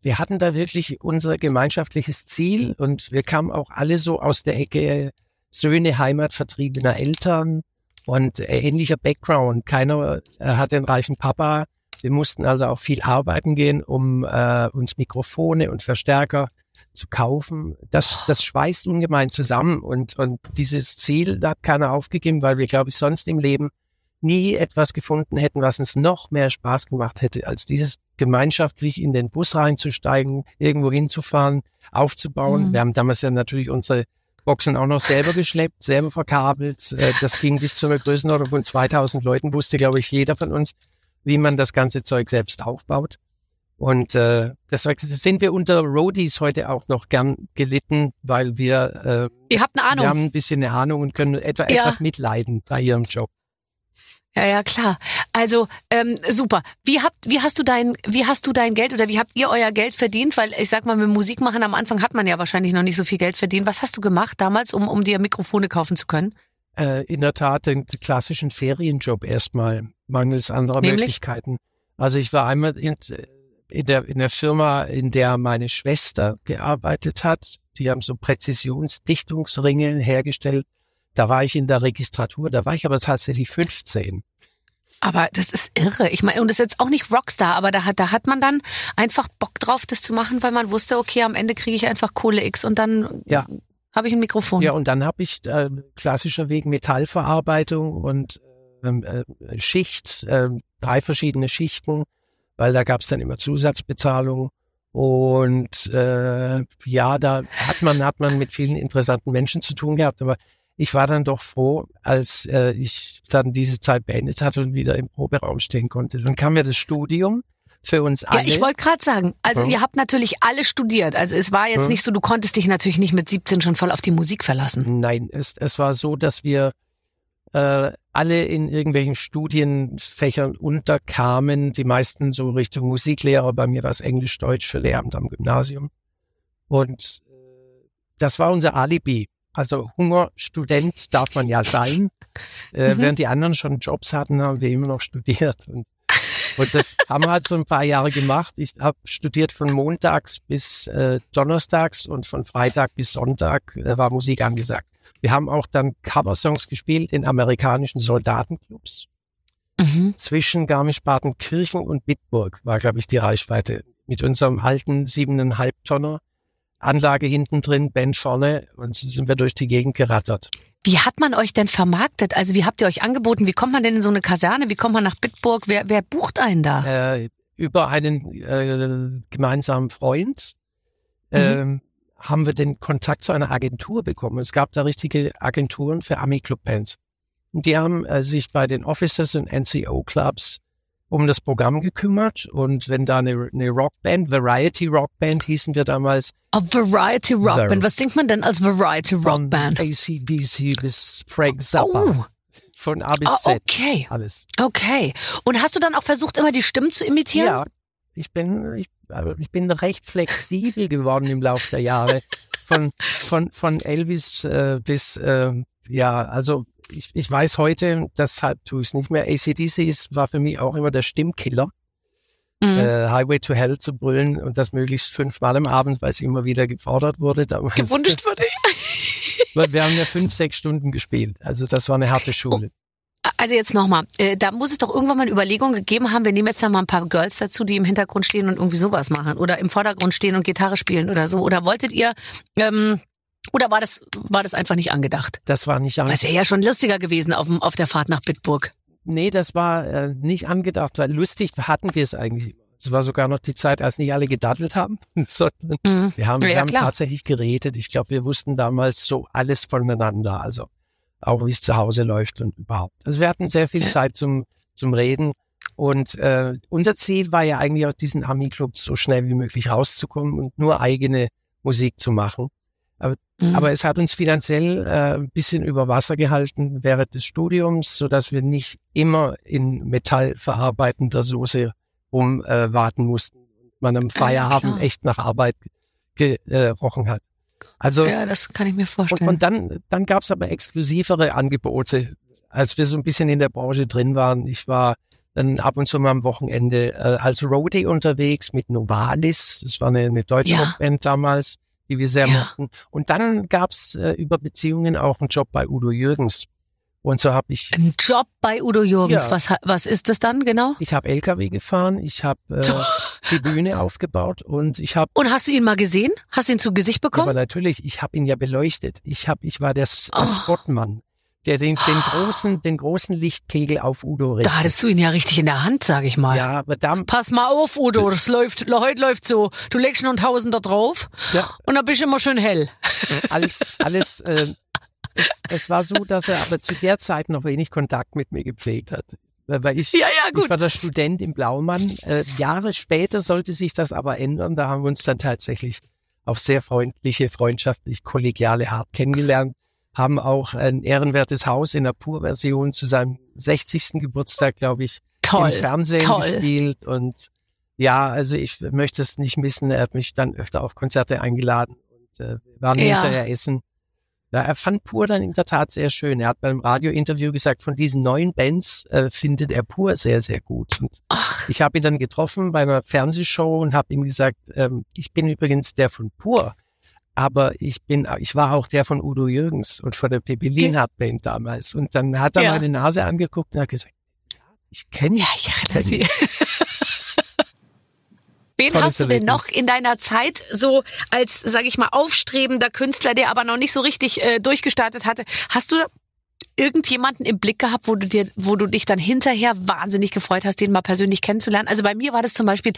wir hatten da wirklich unser gemeinschaftliches Ziel und wir kamen auch alle so aus der Ecke Söhne heimatvertriebener Eltern und äh, ähnlicher Background. Keiner äh, hat den reichen Papa. Wir mussten also auch viel arbeiten gehen, um äh, uns Mikrofone und Verstärker zu kaufen. Das, das schweißt ungemein zusammen und, und dieses Ziel da hat keiner aufgegeben, weil wir, glaube ich, sonst im Leben nie etwas gefunden hätten, was uns noch mehr Spaß gemacht hätte, als dieses gemeinschaftlich in den Bus reinzusteigen, irgendwo hinzufahren, aufzubauen. Mhm. Wir haben damals ja natürlich unsere Boxen auch noch selber geschleppt, selber verkabelt. Äh, Das ging bis zu einer Größenordnung von 2000 Leuten, wusste, glaube ich, jeder von uns, wie man das ganze Zeug selbst aufbaut. Und äh, deshalb sind wir unter Roadies heute auch noch gern gelitten, weil wir, äh, Ihr habt eine wir Ahnung. haben ein bisschen eine Ahnung und können etwa Ja. etwas mitleiden bei ihrem Job. Ja, ja, klar. Also ähm, super. Wie habt, wie hast du dein, wie hast du dein Geld oder wie habt ihr euer Geld verdient? Weil ich sag mal, mit Musik machen am Anfang hat man ja wahrscheinlich noch nicht so viel Geld verdient. Was hast du gemacht damals, um um dir Mikrofone kaufen zu können? Äh, in der Tat den klassischen Ferienjob erstmal, mangels anderer Nämlich? Möglichkeiten. Also ich war einmal in, in, der, in der Firma, in der meine Schwester gearbeitet hat. Die haben so Präzisionsdichtungsringe hergestellt. Da war ich in der Registratur, da war ich aber tatsächlich 15. Aber das ist irre. Ich meine, und das ist jetzt auch nicht Rockstar, aber da hat, da hat man dann einfach Bock drauf, das zu machen, weil man wusste, okay, am Ende kriege ich einfach Kohle X und dann Ja. Habe ich ein Mikrofon. Ja, und dann habe ich äh, klassischer Weg Metallverarbeitung und ähm, äh, Schicht, äh, drei verschiedene Schichten, weil da gab es dann immer Zusatzbezahlung. Und äh, ja, da hat man, hat man mit vielen interessanten Menschen zu tun gehabt, aber ich war dann doch froh, als äh, ich dann diese Zeit beendet hatte und wieder im Proberaum stehen konnte. Dann kam ja das Studium für uns alle. Ja, ich wollte gerade sagen, also Ja. ihr habt natürlich alle studiert. Also es war jetzt Ja. nicht so, du konntest dich natürlich nicht mit 17 schon voll auf die Musik verlassen. Nein, es, es war so, dass wir äh, alle in irgendwelchen Studienfächern unterkamen, die meisten so Richtung Musiklehrer, bei mir war es Englisch, Deutsch für Lehramt am Gymnasium. Und äh, das war unser Alibi. Also Hungerstudent darf man ja sein. Äh, Mhm. Während die anderen schon Jobs hatten, haben wir immer noch studiert. Und, und das haben wir halt so ein paar Jahre gemacht. Ich habe studiert von montags bis äh, donnerstags und von Freitag bis Sonntag äh, war Musik angesagt. Wir haben auch dann Coversongs gespielt in amerikanischen Soldatenclubs. Mhm. Zwischen Garmisch-Partenkirchen und Bitburg war, glaube ich, die Reichweite. Mit unserem alten siebeneinhalb Tonner Anlage hinten drin, Band vorne und so sind wir durch die Gegend gerattert. Wie hat man euch denn vermarktet? Also wie habt ihr euch angeboten? Wie kommt man denn in so eine Kaserne? Wie kommt man nach Bitburg? Wer, wer bucht einen da? Äh, über einen äh, gemeinsamen Freund Mhm. ähm, haben wir den Kontakt zu einer Agentur bekommen. Es gab da richtige Agenturen für Ami-Club-Bands. Und die haben äh, sich bei den Officers und NCO-Clubs um das Programm gekümmert. Und wenn da eine, eine Rockband, Variety Rockband hießen wir damals, A Variety Rockband. Was singt man denn als Variety von Rockband? ACDC bis Frank Zappa, Oh, von A bis ah, Z, okay, alles. okay. Und hast du dann auch versucht, immer die Stimmen zu imitieren? Ja, ich bin, ich, aber ich bin recht flexibel geworden im Laufe der Jahre. Von, von, von Elvis äh, bis, äh, ja, also ich, ich weiß heute, deshalb tue ich es nicht mehr. ACDC ist, war für mich auch immer der Stimmkiller, Mhm. äh, Highway to Hell zu brüllen und das möglichst fünfmal am Abend, weil es immer wieder gefordert wurde. Damals. Gewünscht wurde. Weil Wir haben ja fünf, sechs Stunden gespielt. Also das war eine harte Schule. Also jetzt nochmal, äh, da muss es doch irgendwann mal eine Überlegung gegeben haben, wir nehmen jetzt da mal ein paar Girls dazu, die im Hintergrund stehen und irgendwie sowas machen oder im Vordergrund stehen und Gitarre spielen oder so. Oder wolltet ihr, ähm, oder war das, war das einfach nicht angedacht? Das war nicht Das angedacht. wäre ja schon lustiger gewesen auf, dem, auf der Fahrt nach Bitburg. Nee, das war äh, nicht angedacht, weil lustig hatten wir es eigentlich. Es war sogar noch die Zeit, als nicht alle gedaddelt haben, sondern Mhm. wir haben, Ja, wir haben klar. tatsächlich geredet. Ich glaube, wir wussten damals so alles voneinander, also auch wie es zu Hause läuft und überhaupt. Also wir hatten sehr viel. Zeit zum, zum Reden und äh, unser Ziel war ja eigentlich aus diesen Ami-Clubs so schnell wie möglich rauszukommen und nur eigene Musik zu machen. Mhm. Aber es hat uns finanziell äh, ein bisschen über Wasser gehalten während des Studiums, so dass wir nicht immer in metallverarbeitender Soße rumwarten äh, mussten und man am Ja, Feierabend klar. echt nach Arbeit gerochen hat. Also ja, das kann ich mir und, vorstellen. und dann, dann gab es aber exklusivere Angebote, als wir so ein bisschen in der Branche drin waren. Ich war dann ab und zu mal am Wochenende äh, als Roadie unterwegs mit Novalis. Das war eine, eine deutsche Ja. Damals, die wir sehr Ja. mochten. Und dann gab es äh, über Beziehungen auch einen Job bei Udo Jürgens. Und so habe ich Ein Job bei Udo Jürgens, Ja. was, was ist das dann genau? ich habe LKW gefahren, ich habe äh, die Bühne aufgebaut und ich habe Und hast du ihn mal gesehen? Hast du ihn zu Gesicht aber bekommen? natürlich, ich habe ihn ja beleuchtet. Ich habe ich war der, der Oh. Spotmann, der den, den großen den großen Lichtkegel auf Udo richtet. da hattest du ihn ja richtig in der Hand, sag ich mal. Ja, aber da, Pass mal auf, Udo, das läuft, heute läuft so. Du legst noch Tausender drauf ja, und dann bist du immer schön hell. alles, alles, äh, es, es war so, dass er aber zu der Zeit noch wenig Kontakt mit mir gepflegt hat. Weil ich, Ja, ja, ich war der Student im Blaumann. Äh, Jahre später sollte sich das aber ändern. Da haben wir uns dann tatsächlich auf sehr freundliche, freundschaftlich, kollegiale Art kennengelernt. Haben auch ein ehrenwertes Haus in der Pur-Version zu seinem 60. Geburtstag, glaube ich, Toll. im Fernsehen toll. gespielt. Und ja, also ich möchte es nicht missen. Er hat mich dann öfter auf Konzerte eingeladen und äh, wir waren Ja. hinterher essen. Ja, er fand Pur dann in der Tat sehr schön. Er hat beim Radiointerview gesagt, von diesen neuen Bands äh, findet er Pur sehr, sehr gut. Und Ach, ich habe ihn dann getroffen bei einer Fernsehshow und habe ihm gesagt, ähm, ich bin übrigens der von Pur, aber ich bin, ich war auch der von Udo Jürgens und von der Pippi Lienhardt Band damals. Und dann hat er Ja. meine Nase angeguckt und hat gesagt, ich kenne ja, ich erinnere sie. Wen Tolles hast du denn noch in deiner Zeit so als, sag ich mal, aufstrebender Künstler, der aber noch nicht so richtig äh, durchgestartet hatte? Hast du irgendjemanden im Blick gehabt, wo du dir, wo du dich dann hinterher wahnsinnig gefreut hast, den mal persönlich kennenzulernen? Also bei mir war das zum Beispiel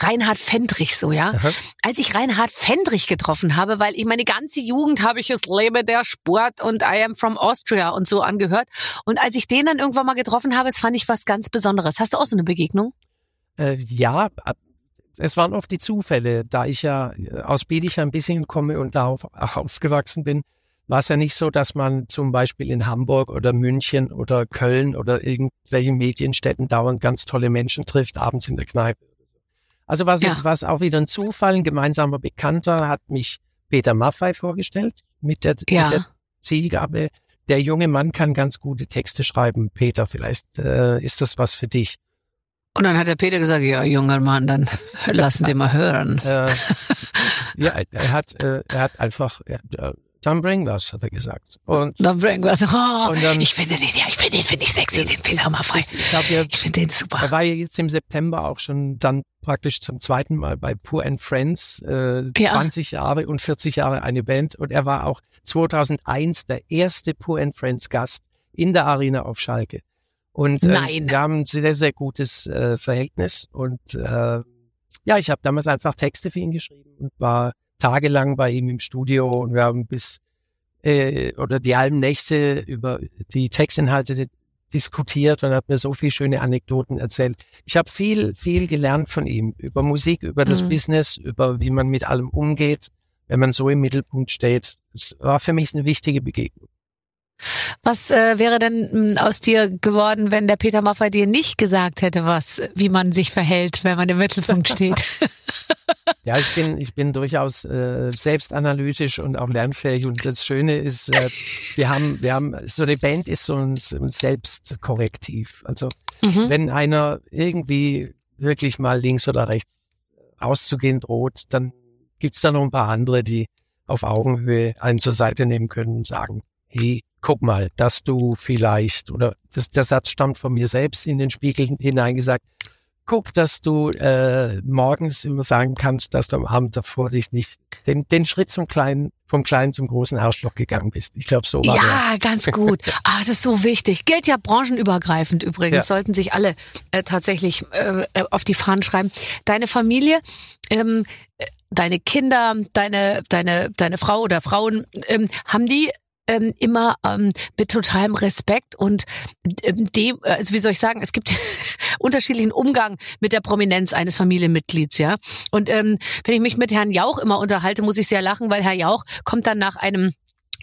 Reinhard Fendrich so, ja. Aha. Als ich Reinhard Fendrich getroffen habe, weil ich meine ganze Jugend habe ich es Lebe der Sport und I am from Austria und so angehört. Und als ich den dann irgendwann mal getroffen habe, das fand ich was ganz Besonderes. Hast du auch so eine Begegnung? Äh, ja, es waren oft die Zufälle, da ich ja äh, aus Biedigheim ein bisschen komme und da auf, aufgewachsen bin, war es ja nicht so, dass man zum Beispiel in Hamburg oder München oder Köln oder irgendwelchen Medienstädten dauernd ganz tolle Menschen trifft, abends in der Kneipe. Also war es Ja. war es auch wieder ein Zufall. Ein gemeinsamer Bekannter hat mich Peter Maffei vorgestellt mit der, Ja. mit der Zielgabe, der junge Mann kann ganz gute Texte schreiben. Peter, vielleicht äh, ist das was für dich. Und dann hat der Peter gesagt, ja, junger Mann, dann lassen Sie mal hören. Äh, ja, er hat, äh, er hat einfach, ja, äh, dann bring was, hat er gesagt. Und Dann bring was. Oh, Und dann- ich finde den, ja, ich finde den, finde ich sexy, den Peter Maffei. ich ja Ich finde den Er super. war ja jetzt im September auch schon dann praktisch zum zweiten Mal bei Pure and Friends, äh, Ja. 20 Jahre und 40 Jahre eine Band. Und er war auch 2001 der erste Pure and Friends Gast in der Arena auf Schalke. Und äh, Nein. wir haben ein sehr, sehr gutes äh, Verhältnis. Und äh, ja, ich habe damals einfach Texte für ihn geschrieben und war tagelang bei ihm im Studio und wir haben bis äh, oder die halben Nächte über die Textinhalte diskutiert und hat mir so viele schöne Anekdoten erzählt. Ich habe viel, viel gelernt von ihm über Musik, über das Mhm. Business, über wie man mit allem umgeht, wenn man so im Mittelpunkt steht. Das war für mich eine wichtige Begegnung. Was äh, wäre denn mh, aus dir geworden, wenn der Peter Maffei dir nicht gesagt hätte, was, wie man sich verhält, wenn man im Mittelpunkt steht? Ja, ich bin, ich bin durchaus äh, selbstanalytisch und auch lernfähig. Und das Schöne ist, äh, wir haben, wir haben, so eine Band ist so ein, so ein Selbstkorrektiv. Also mhm. wenn einer irgendwie wirklich mal links oder rechts rauszugehen droht, dann gibt's da noch ein paar andere, die auf Augenhöhe einen zur Seite nehmen können und sagen, hey, guck mal, dass du vielleicht, oder das, der Satz stammt von mir selbst in den Spiegel hineingesagt, guck, dass du äh, morgens immer sagen kannst, dass du am Abend davor dich nicht den, den Schritt zum kleinen, vom kleinen zum großen Arschloch gegangen bist. Ich glaube, so war der. Ja, ganz gut. Ah, das ist so wichtig. Gilt ja branchenübergreifend übrigens. Ja. Sollten sich alle äh, tatsächlich äh, äh, auf die Fahnen schreiben. Deine Familie, ähm, äh, deine Kinder, deine, deine, deine Frau oder Frauen, ähm, haben die ähm, immer ähm, mit totalem Respekt und ähm, dem, also wie soll ich sagen, es gibt unterschiedlichen Umgang mit der Prominenz eines Familienmitglieds, ja. Und ähm, wenn ich mich mit Herrn Jauch immer unterhalte, muss ich sehr lachen, weil Herr Jauch kommt dann nach einem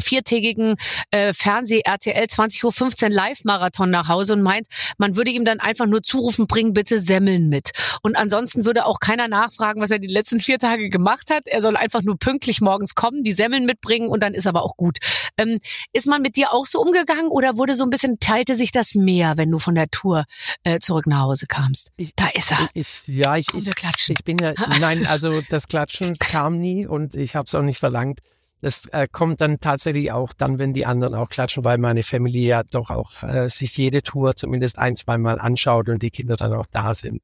viertägigen äh, Fernseh-RTL 20.15 Uhr Live-Marathon nach Hause und meint, man würde ihm dann einfach nur zurufen, bring bitte Semmeln mit. Und ansonsten würde auch keiner nachfragen, was er die letzten vier Tage gemacht hat. Er soll einfach nur pünktlich morgens kommen, die Semmeln mitbringen und dann ist aber auch gut. Ähm, ist man mit dir auch so umgegangen oder wurde so ein bisschen, teilte sich das mehr, wenn du von der Tour äh, zurück nach Hause kamst? Ich- Da ist er. Ich, ja, ich, ich. Ich bin ja, nein, also das Klatschen kam nie und ich habe es auch nicht verlangt. Das äh, kommt dann tatsächlich auch dann, wenn die anderen auch klatschen, weil meine Familie ja doch auch äh, sich jede Tour zumindest ein, zweimal anschaut und die Kinder dann auch da sind.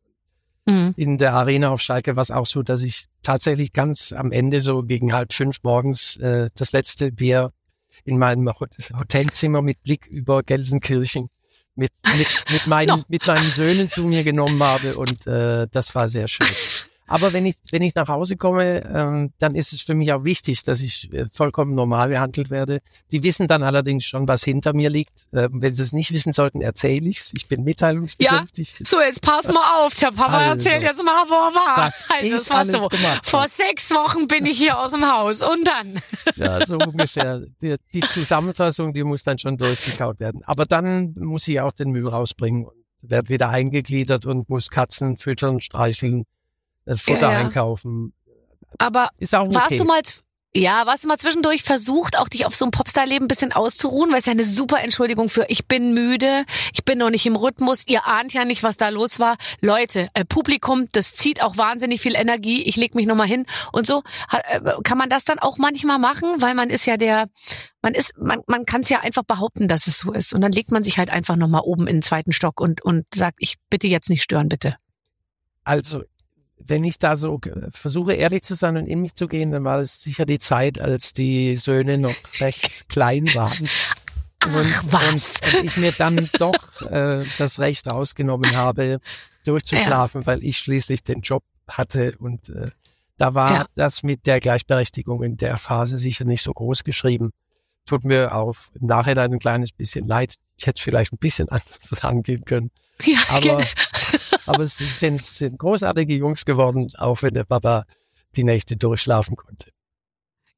Mhm. In der Arena auf Schalke war es auch so, dass ich tatsächlich ganz am Ende so gegen halb fünf morgens äh, das letzte Bier in meinem Hot- Hotelzimmer mit Blick über Gelsenkirchen mit, mit, mit, meinen, No. mit meinen Söhnen zu mir genommen habe und äh, das war sehr schön. Aber wenn ich, wenn ich nach Hause komme, ähm, dann ist es für mich auch wichtig, dass ich äh, vollkommen normal behandelt werde. Die wissen dann allerdings schon, was hinter mir liegt. Ähm, wenn sie es nicht wissen sollten, erzähle ich's. Ich bin mitteilungsbedürftig. So, jetzt pass mal auf. Der Papa Also. erzählt jetzt mal, wo er war. Das also, es war so. gemacht. Vor sechs Wochen bin ich hier aus dem Haus. Und dann? Ja, so ungefähr. Die, die Zusammenfassung, die muss dann schon durchgekaut werden. Aber dann muss ich auch den Müll rausbringen und werde wieder eingegliedert und muss Katzen füttern, streicheln, äh, Futter Ja, ja. einkaufen. Aber Ist auch okay. warst du mal, ja, warst du mal zwischendurch versucht, auch dich auf so ein Popstar-Leben ein bisschen auszuruhen? Weil es ja eine super Entschuldigung für, ich bin müde, ich bin noch nicht im Rhythmus, ihr ahnt ja nicht, was da los war. Leute, äh, Publikum, das zieht auch wahnsinnig viel Energie, ich leg mich nochmal hin und so. Äh, Kann man das dann auch manchmal machen? Weil man ist ja der, man ist, man, man kann es ja einfach behaupten, dass es so ist. Und dann legt man sich halt einfach nochmal oben in den zweiten Stock und, und sagt, ich bitte jetzt nicht stören, bitte. Also, wenn ich da so versuche, ehrlich zu sein und in mich zu gehen, dann war es sicher die Zeit, als die Söhne noch recht klein waren. Ach, was? Und, und ich mir dann doch äh, das Recht rausgenommen habe, durchzuschlafen, weil ich schließlich den Job hatte und äh, da war Ja. das mit der Gleichberechtigung in der Phase sicher nicht so groß geschrieben. Tut mir auch im Nachhinein ein kleines bisschen leid. Ich hätte vielleicht ein bisschen anders angehen können. Ja, Aber, aber es sind, sind großartige Jungs geworden, auch wenn der Papa die Nächte durchschlafen konnte.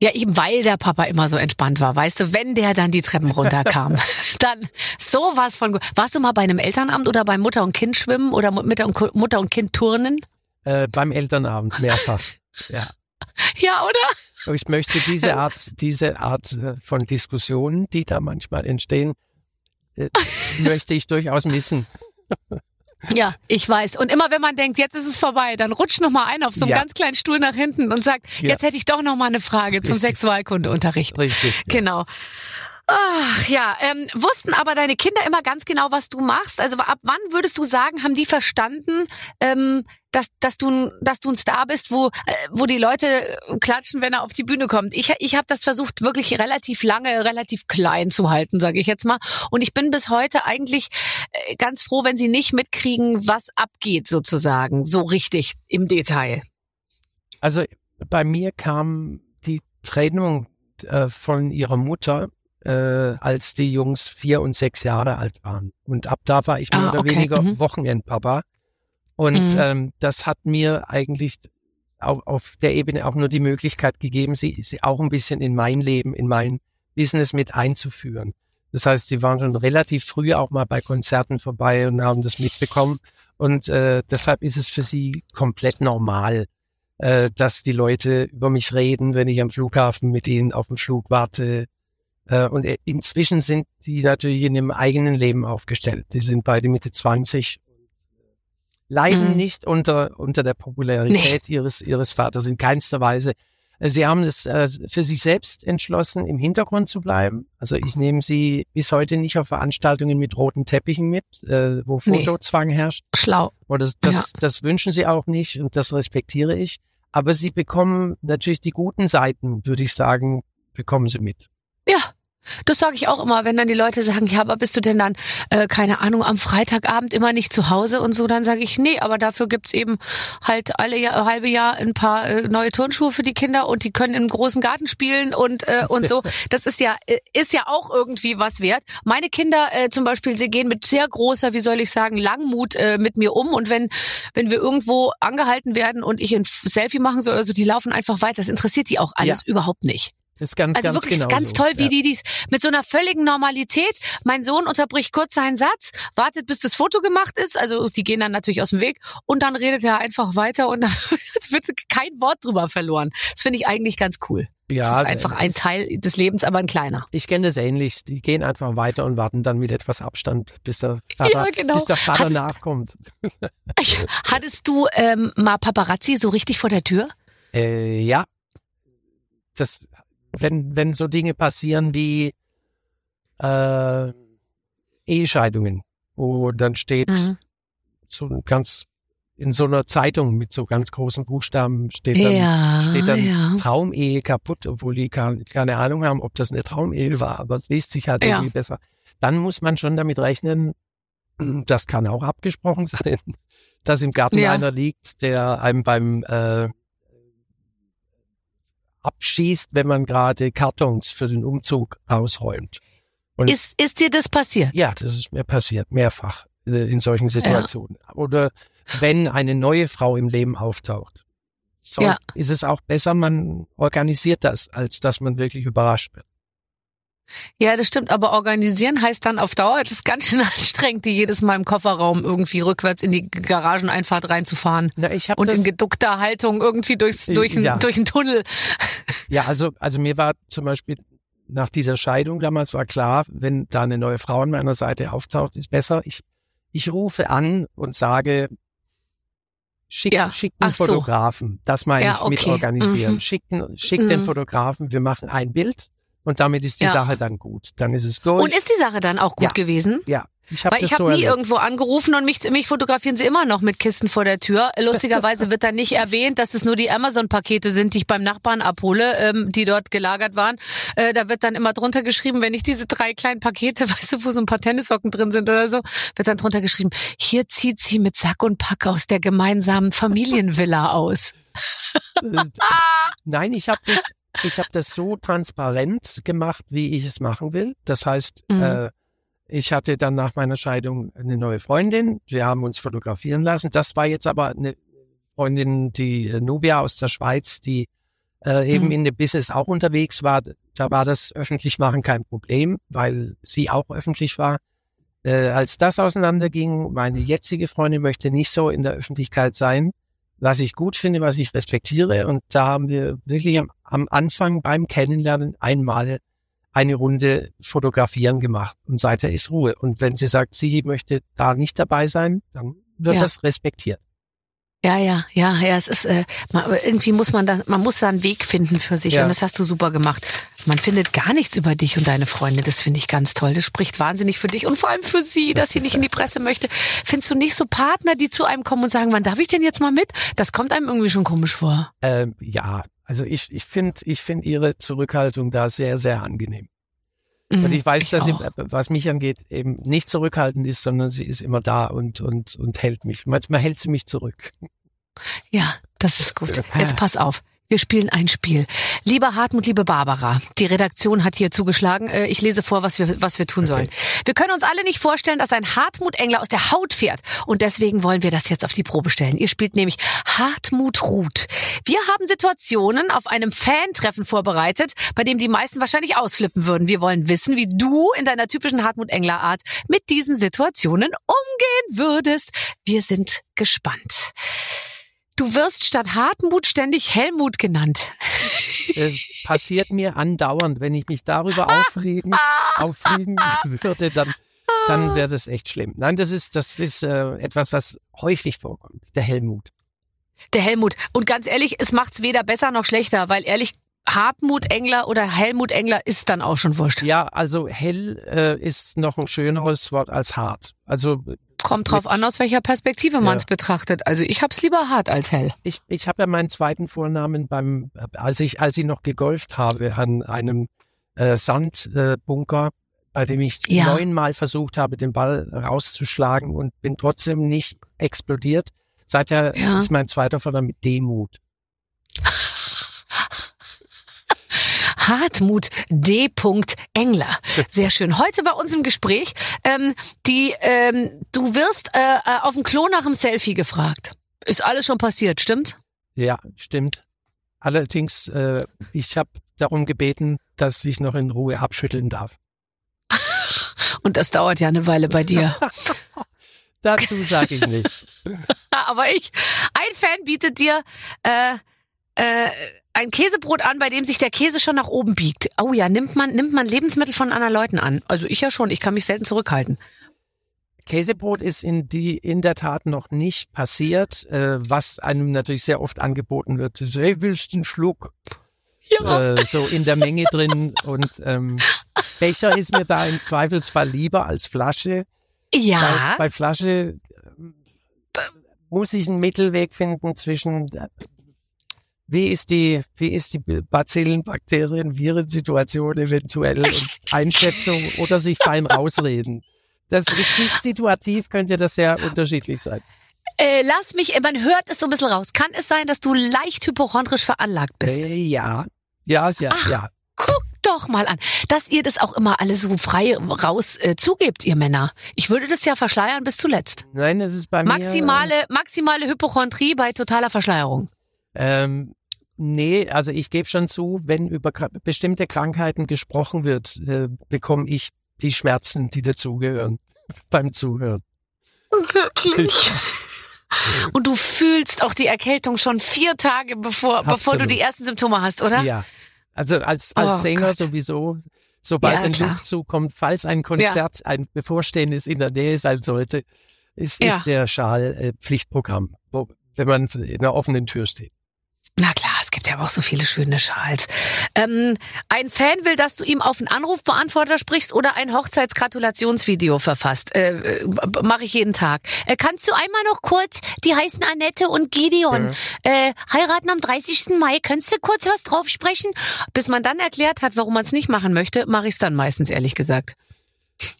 Ja, eben weil der Papa immer so entspannt war. Weißt du, wenn der dann die Treppen runterkam, dann sowas von gut. Warst du mal bei einem Elternamt oder bei Mutter und Kind schwimmen oder Mutter und, Mutter und Kind turnen? Äh, beim Elternabend mehrfach. ja. Ja, oder? Ich möchte diese Art, diese Art äh, von Diskussionen, die da manchmal entstehen, äh, möchte ich durchaus missen. Ja, ich weiß. Und immer wenn man denkt, jetzt ist es vorbei, dann rutscht noch mal ein auf so einem Ja. ganz kleinen Stuhl nach hinten und sagt, Ja. jetzt hätte ich doch noch mal eine Frage zum Richtig. Sexualkundeunterricht. Richtig. ja. Genau. Ach ja, ähm, wussten aber deine Kinder immer ganz genau, was du machst? Also ab wann würdest du sagen, haben die verstanden, ähm, dass, dass, du, dass du ein Star bist, wo, äh, wo die Leute äh, klatschen, wenn er auf die Bühne kommt? Ich, ich habe das versucht, wirklich relativ lange, relativ klein zu halten, sage ich jetzt mal. Und ich bin bis heute eigentlich äh, ganz froh, wenn sie nicht mitkriegen, was abgeht sozusagen, so richtig im Detail. Also bei mir kam die Trennung äh, von ihrer Mutter, äh, als die Jungs vier und sechs Jahre alt waren. Und ab da war ich mehr Ah, oder okay, weniger mhm. Wochenendpapa. Und Mhm. ähm, das hat mir eigentlich auf, auf der Ebene auch nur die Möglichkeit gegeben, sie, sie auch ein bisschen in mein Leben, in mein Business mit einzuführen. Das heißt, sie waren schon relativ früh auch mal bei Konzerten vorbei und haben das mitbekommen. Und äh, deshalb ist es für sie komplett normal, äh, dass die Leute über mich reden, wenn ich am Flughafen mit ihnen auf dem Flug warte. Äh, und äh, inzwischen sind die natürlich in ihrem eigenen Leben aufgestellt. Die sind beide Mitte 20 leiden Mhm. nicht unter, unter der Popularität ihres, ihres Vaters in keinster Weise. Äh, Sie haben es äh, für sich selbst entschlossen, im Hintergrund zu bleiben. Also ich nehme sie bis heute nicht auf Veranstaltungen mit roten Teppichen mit, äh, wo Nee. Fotozwang herrscht. Schlau. Und das, das, das wünschen sie auch nicht und das respektiere ich. Aber sie bekommen natürlich die guten Seiten, würde ich sagen, bekommen sie mit. Ja. Das sage ich auch immer, wenn dann die Leute sagen, ja, aber bist du denn dann, äh, keine Ahnung, am Freitagabend immer nicht zu Hause und so, dann sage ich, nee, aber dafür gibt's eben halt alle Jahr, halbe Jahr ein paar äh, neue Turnschuhe für die Kinder und die können im großen Garten spielen und, äh, und so. Das ist ja, äh, ist ja auch irgendwie was wert. Meine Kinder äh, zum Beispiel, sie gehen mit sehr großer, wie soll ich sagen, Langmut äh, mit mir um und wenn, wenn wir irgendwo angehalten werden und ich ein Selfie machen soll, also die laufen einfach weiter. Das interessiert die auch alles überhaupt nicht. Ist ganz, Also ganz wirklich genau ganz so. toll, wie ja. die dies mit so einer völligen Normalität. Mein Sohn unterbricht kurz seinen Satz, wartet, bis das Foto gemacht ist. Also die gehen dann natürlich aus dem Weg und dann redet er einfach weiter und dann es wird kein Wort drüber verloren. Das finde ich eigentlich ganz cool. Ja, das ist einfach ein Teil des Lebens, aber ein kleiner. Ich kenne das ähnlich. Die gehen einfach weiter und warten dann mit etwas Abstand, bis der Vater, Ja, genau. bis der Vater Hat's- nachkommt. Hattest du ähm, mal Paparazzi so richtig vor der Tür? Äh, ja. Das, wenn, wenn so Dinge passieren wie äh, Ehescheidungen, wo dann steht Mhm. so ein ganz in so einer Zeitung mit so ganz großen Buchstaben steht dann, Ja, steht dann ja. Traumehe kaputt, obwohl die keine, Ahnung haben, ob das eine Traumehe war, aber es liest sich halt Ja. irgendwie besser. Dann muss man schon damit rechnen, das kann auch abgesprochen sein, dass im Garten einer liegt, der einem beim äh, abschießt, wenn man gerade Kartons für den Umzug rausräumt. Und Ist, ist dir das passiert? ja, das ist mir passiert, mehrfach äh, in solchen Situationen. Oder wenn eine neue Frau im Leben auftaucht, so Ja. ist es auch besser, man organisiert das, als dass man wirklich überrascht wird. Ja, das stimmt. Aber organisieren heißt dann auf Dauer, das ist ganz schön anstrengend, die jedes Mal im Kofferraum irgendwie rückwärts in die Garageneinfahrt reinzufahren. Na, ich Und in geduckter Haltung irgendwie durchs, durch, Ja. durch einen Tunnel. ja, also, also mir war zum Beispiel nach dieser Scheidung damals war klar, wenn da eine neue Frau an meiner Seite auftaucht, ist besser. Ich, ich rufe an und sage, schick, Ja, schickt einen ach so. Fotografen. Das meine Ja, ich okay. mit organisieren. Mhm. Schickt den Mhm. Fotografen, wir machen ein Bild und damit ist die Ja. Sache dann gut. Dann ist es durch. Und ist die Sache dann auch gut Ja. gewesen? ja, ich habe Weil ich so habe nie erlebt. irgendwo angerufen und mich, mich fotografieren sie immer noch mit Kisten vor der Tür. Lustigerweise wird dann nicht erwähnt, dass es nur die Amazon-Pakete sind, die ich beim Nachbarn abhole, ähm, die dort gelagert waren. Äh, da wird dann immer drunter geschrieben, wenn ich diese drei kleinen Pakete, weißt du, wo so ein paar Tennissocken drin sind oder so, wird dann drunter geschrieben, hier zieht sie mit Sack und Pack aus der gemeinsamen Familienvilla aus. Äh, Nein, ich habe das, ich habe das so transparent gemacht, wie ich es machen will. Das heißt, Mhm. äh, ich hatte dann nach meiner Scheidung eine neue Freundin. Wir haben uns fotografieren lassen. Das war jetzt aber eine Freundin, die äh, Nubia aus der Schweiz, die äh, eben Mhm. in dem Business auch unterwegs war. Da war das öffentlich machen kein Problem, weil sie auch öffentlich war. Äh, als das auseinanderging, meine jetzige Freundin möchte nicht so in der Öffentlichkeit sein. Was ich gut finde, was ich respektiere. Und da haben wir wirklich am, am Anfang beim Kennenlernen einmal eine Runde fotografieren gemacht und seither ist Ruhe. Und wenn sie sagt, sie möchte da nicht dabei sein, dann wird Ja. das respektiert. Ja, ja, ja, ja, es ist, äh, man, irgendwie muss man da, man muss da einen Weg finden für sich Ja. und das hast du super gemacht. Man findet gar nichts über dich und deine Freunde, das finde ich ganz toll. Das spricht wahnsinnig für dich und vor allem für sie, dass sie nicht in die Presse möchte. Findest du nicht so Partner, die zu einem kommen und sagen, wann darf ich denn jetzt mal mit? Das kommt einem irgendwie schon komisch vor. Ähm, ja, also ich, ich finde ich finde ihre Zurückhaltung da sehr, sehr angenehm. Und Mhm, ich weiß, dass sie, auch. was mich angeht, eben nicht zurückhaltend ist, sondern sie ist immer da und, und, und hält mich. Manchmal hält sie mich zurück. Ja, das ist gut. Jetzt pass auf. Wir spielen ein Spiel. Lieber Hartmut, liebe Barbara, die Redaktion hat hier zugeschlagen. Äh, Ich lese vor, was wir, was wir tun sollen. Wir können uns alle nicht vorstellen, dass ein Hartmut Engler aus der Haut fährt. Und deswegen wollen wir das jetzt auf die Probe stellen. Ihr spielt nämlich Hartmut Ruth. Wir haben Situationen auf einem Fan-Treffen vorbereitet, bei dem die meisten wahrscheinlich ausflippen würden. Wir wollen wissen, wie du in deiner typischen Hartmut Engler Art mit diesen Situationen umgehen würdest. Wir sind gespannt. Du wirst statt Hartmut ständig Helmut genannt. Es passiert mir andauernd, wenn ich mich darüber aufregen, aufregen würde, dann, dann wäre das echt schlimm. Nein, das ist, das ist äh, etwas, was häufig vorkommt. Der Helmut. Der Helmut. Und ganz ehrlich, es macht's weder besser noch schlechter, weil ehrlich, Hartmut Engler oder Helmut Engler ist dann auch schon wurscht. Ja, also hell äh, ist noch ein schöneres Wort als hart. Also Kommt drauf an, aus welcher Perspektive Ja. man's betrachtet. Also ich hab's lieber hart als hell. ich, ich habe ja meinen zweiten Vornamen beim, als ich, als ich noch gegolft habe an einem äh, Sandbunker, äh, bei dem ich Ja. neunmal versucht habe, den Ball rauszuschlagen und bin trotzdem nicht explodiert. Seither Ja. ist mein zweiter Vorname Demut. Hartmut D. Engler. Sehr schön. Heute bei uns im Gespräch, ähm, die, ähm, du wirst äh, äh, auf dem Klo nach dem Selfie gefragt. Ist alles schon passiert, stimmt's? Ja, stimmt. Allerdings, äh, ich habe darum gebeten, dass ich noch in Ruhe abschütteln darf. Und das dauert ja eine Weile bei dir. Dazu sage ich nichts. Aber ich, ein Fan bietet dir äh, äh, ein Käsebrot an, bei dem sich der Käse schon nach oben biegt. Oh ja, nimmt man, nimmt man Lebensmittel von anderen Leuten an? Also ich ja schon, ich kann mich selten zurückhalten. Käsebrot ist in, die, in der Tat noch nicht passiert, äh, was einem natürlich sehr oft angeboten wird. So, hey, willst du einen Schluck? Äh, so in der Menge drin. Und ähm, Becher ist mir da im Zweifelsfall lieber als Flasche. Ja, Bei, bei Flasche ähm, muss ich einen Mittelweg finden zwischen äh, wie ist die, wie ist die Bazillen, Bakterien, Virensituation eventuell und Einschätzung oder sich beim Rausreden. Das ist situativ könnte das sehr unterschiedlich sein. äh, lass mich, man hört es so ein bisschen raus. Kann es sein, dass du leicht hypochondrisch veranlagt bist? Äh, ja, ja, ja, Ach. ja. Guck doch mal an, dass ihr das auch immer alle so frei raus äh, zugebt, ihr Männer. Ich würde das ja verschleiern bis zuletzt. Nein, das ist bei Maximale, maximale Hypochondrie bei totaler Verschleierung. mir. Ähm, nee, also ich gebe schon zu, wenn über bestimmte Krankheiten gesprochen wird, äh, bekomme ich die Schmerzen, die dazugehören beim Zuhören. Wirklich. Und du fühlst auch die Erkältung schon vier Tage bevor, bevor du Absolut. die ersten Symptome hast, oder? Ja. Also als, als Oh Sänger Gott. sowieso, sobald Ja, ein klar. Luftzug kommt, falls ein Konzert, ein bevorstehendes in der Nähe sein sollte, ist, Ja. ist der Schal äh, Pflichtprogramm, wo, wenn man in einer offenen Tür steht. Na klar, es gibt ja auch so viele schöne Schals. Ähm, ein Fan will, dass du ihm auf einen Anrufbeantworter sprichst oder ein Hochzeitsgratulationsvideo verfasst. Äh, äh, Mache ich jeden Tag. Äh, kannst du einmal noch kurz, die heißen Annette und Gideon, äh, heiraten am 30. Mai. Könntest du kurz was drauf sprechen? Bis man dann erklärt hat, warum man es nicht machen möchte, mache ich es dann meistens, ehrlich gesagt.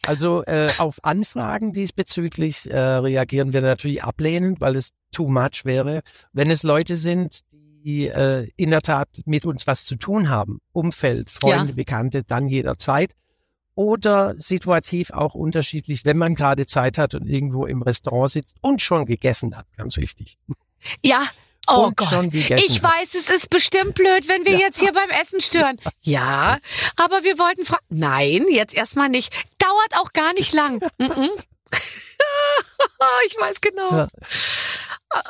Also äh, auf Anfragen diesbezüglich äh, reagieren wir natürlich ablehnend, weil es too much wäre. Wenn es Leute sind, die äh, in der Tat mit uns was zu tun haben, Umfeld, Freunde, Bekannte, dann jederzeit. Oder situativ auch unterschiedlich, wenn man gerade Zeit hat und irgendwo im Restaurant sitzt und schon gegessen hat, ganz wichtig. Ja. Oh Gott. Ich hat. weiß, es ist bestimmt blöd, wenn wir Ja. jetzt hier beim Essen stören. Ja, aber wir wollten fragen. Nein, jetzt erstmal nicht. Dauert auch gar nicht lang. Ich weiß genau. Ja.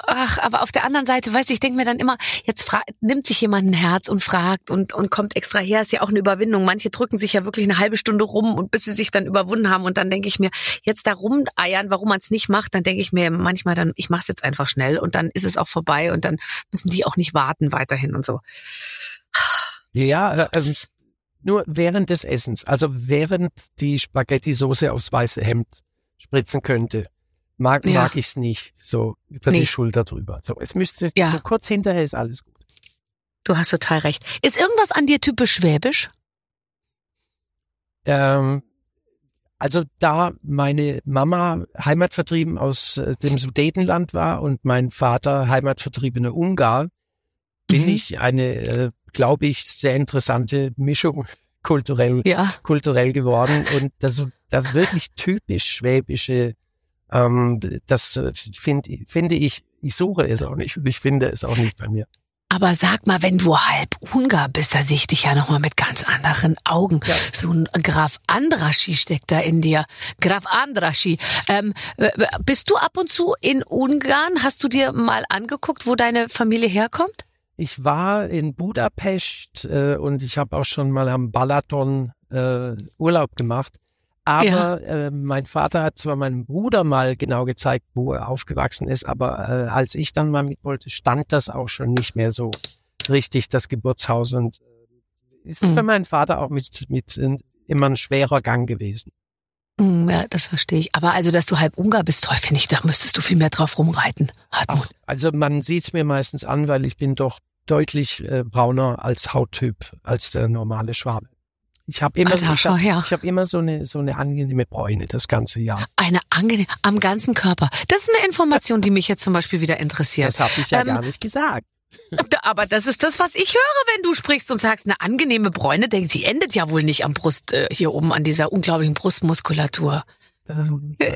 Ach, aber auf der anderen Seite, weißt du, ich denke mir dann immer, jetzt nimmt sich jemand ein Herz und fragt und, und kommt extra her, ist ja auch eine Überwindung. Manche drücken sich ja wirklich eine halbe Stunde rum und bis sie sich dann überwunden haben und dann denke ich mir, jetzt da rumeiern, warum man es nicht macht, dann denke ich mir manchmal dann, ich mach's jetzt einfach schnell und dann ist es auch vorbei und dann müssen die auch nicht warten weiterhin und so. Ja, So ist es. nur während des Essens, also während die Spaghetti-Soße aufs weiße Hemd spritzen könnte, mag, Ja. mag ich's nicht so über Nee. die Schulter drüber. So, es müsste Ja. so kurz hinterher ist alles gut. Du hast total recht. Ist irgendwas an dir typisch schwäbisch? Ähm, also da meine Mama heimatvertrieben aus äh, dem Sudetenland war und mein Vater heimatvertriebene Ungar, bin Mhm. ich eine, äh, glaube ich, sehr interessante Mischung kulturell Ja. kulturell geworden und das, das wirklich typisch schwäbische, ähm, das äh, finde finde ich, ich suche es auch nicht und ich finde es auch nicht bei mir. Aber sag mal, wenn du halb Ungar bist, da sehe ich dich ja nochmal mit ganz anderen Augen. Ja. So ein Graf Andraschi steckt da in dir. Graf Andraschi. Ähm, bist du ab und zu in Ungarn? Hast du dir mal angeguckt, wo deine Familie herkommt? Ich war in Budapest äh, und ich habe auch schon mal am Balaton äh, Urlaub gemacht. Aber Ja. äh, mein Vater hat zwar meinem Bruder mal genau gezeigt, wo er aufgewachsen ist, aber äh, als ich dann mal mit wollte, stand das auch schon nicht mehr so richtig, das Geburtshaus. Und äh, ist Mhm. für meinen Vater auch mit, mit immer ein schwerer Gang gewesen. Hm, Ja, das verstehe ich. Aber also, dass du halb Ungar bist, toll, finde ich, da müsstest du viel mehr drauf rumreiten. Hartmut. Ach, also man sieht es mir meistens an, weil ich bin doch deutlich äh, brauner als Hauttyp als der normale Schwabe. Ich habe immer, Alter, ich schau hab, ich hab immer so eine so eine angenehme Bräune das ganze Jahr. Eine angenehm, am ganzen Körper. Das ist eine Information, die mich jetzt zum Beispiel wieder interessiert. Das habe ich ja Ähm, gar nicht gesagt. Aber das ist das, was ich höre, wenn du sprichst und sagst, eine angenehme Bräune, denk, die endet ja wohl nicht am Brust, äh, hier oben an dieser unglaublichen Brustmuskulatur. Ähm,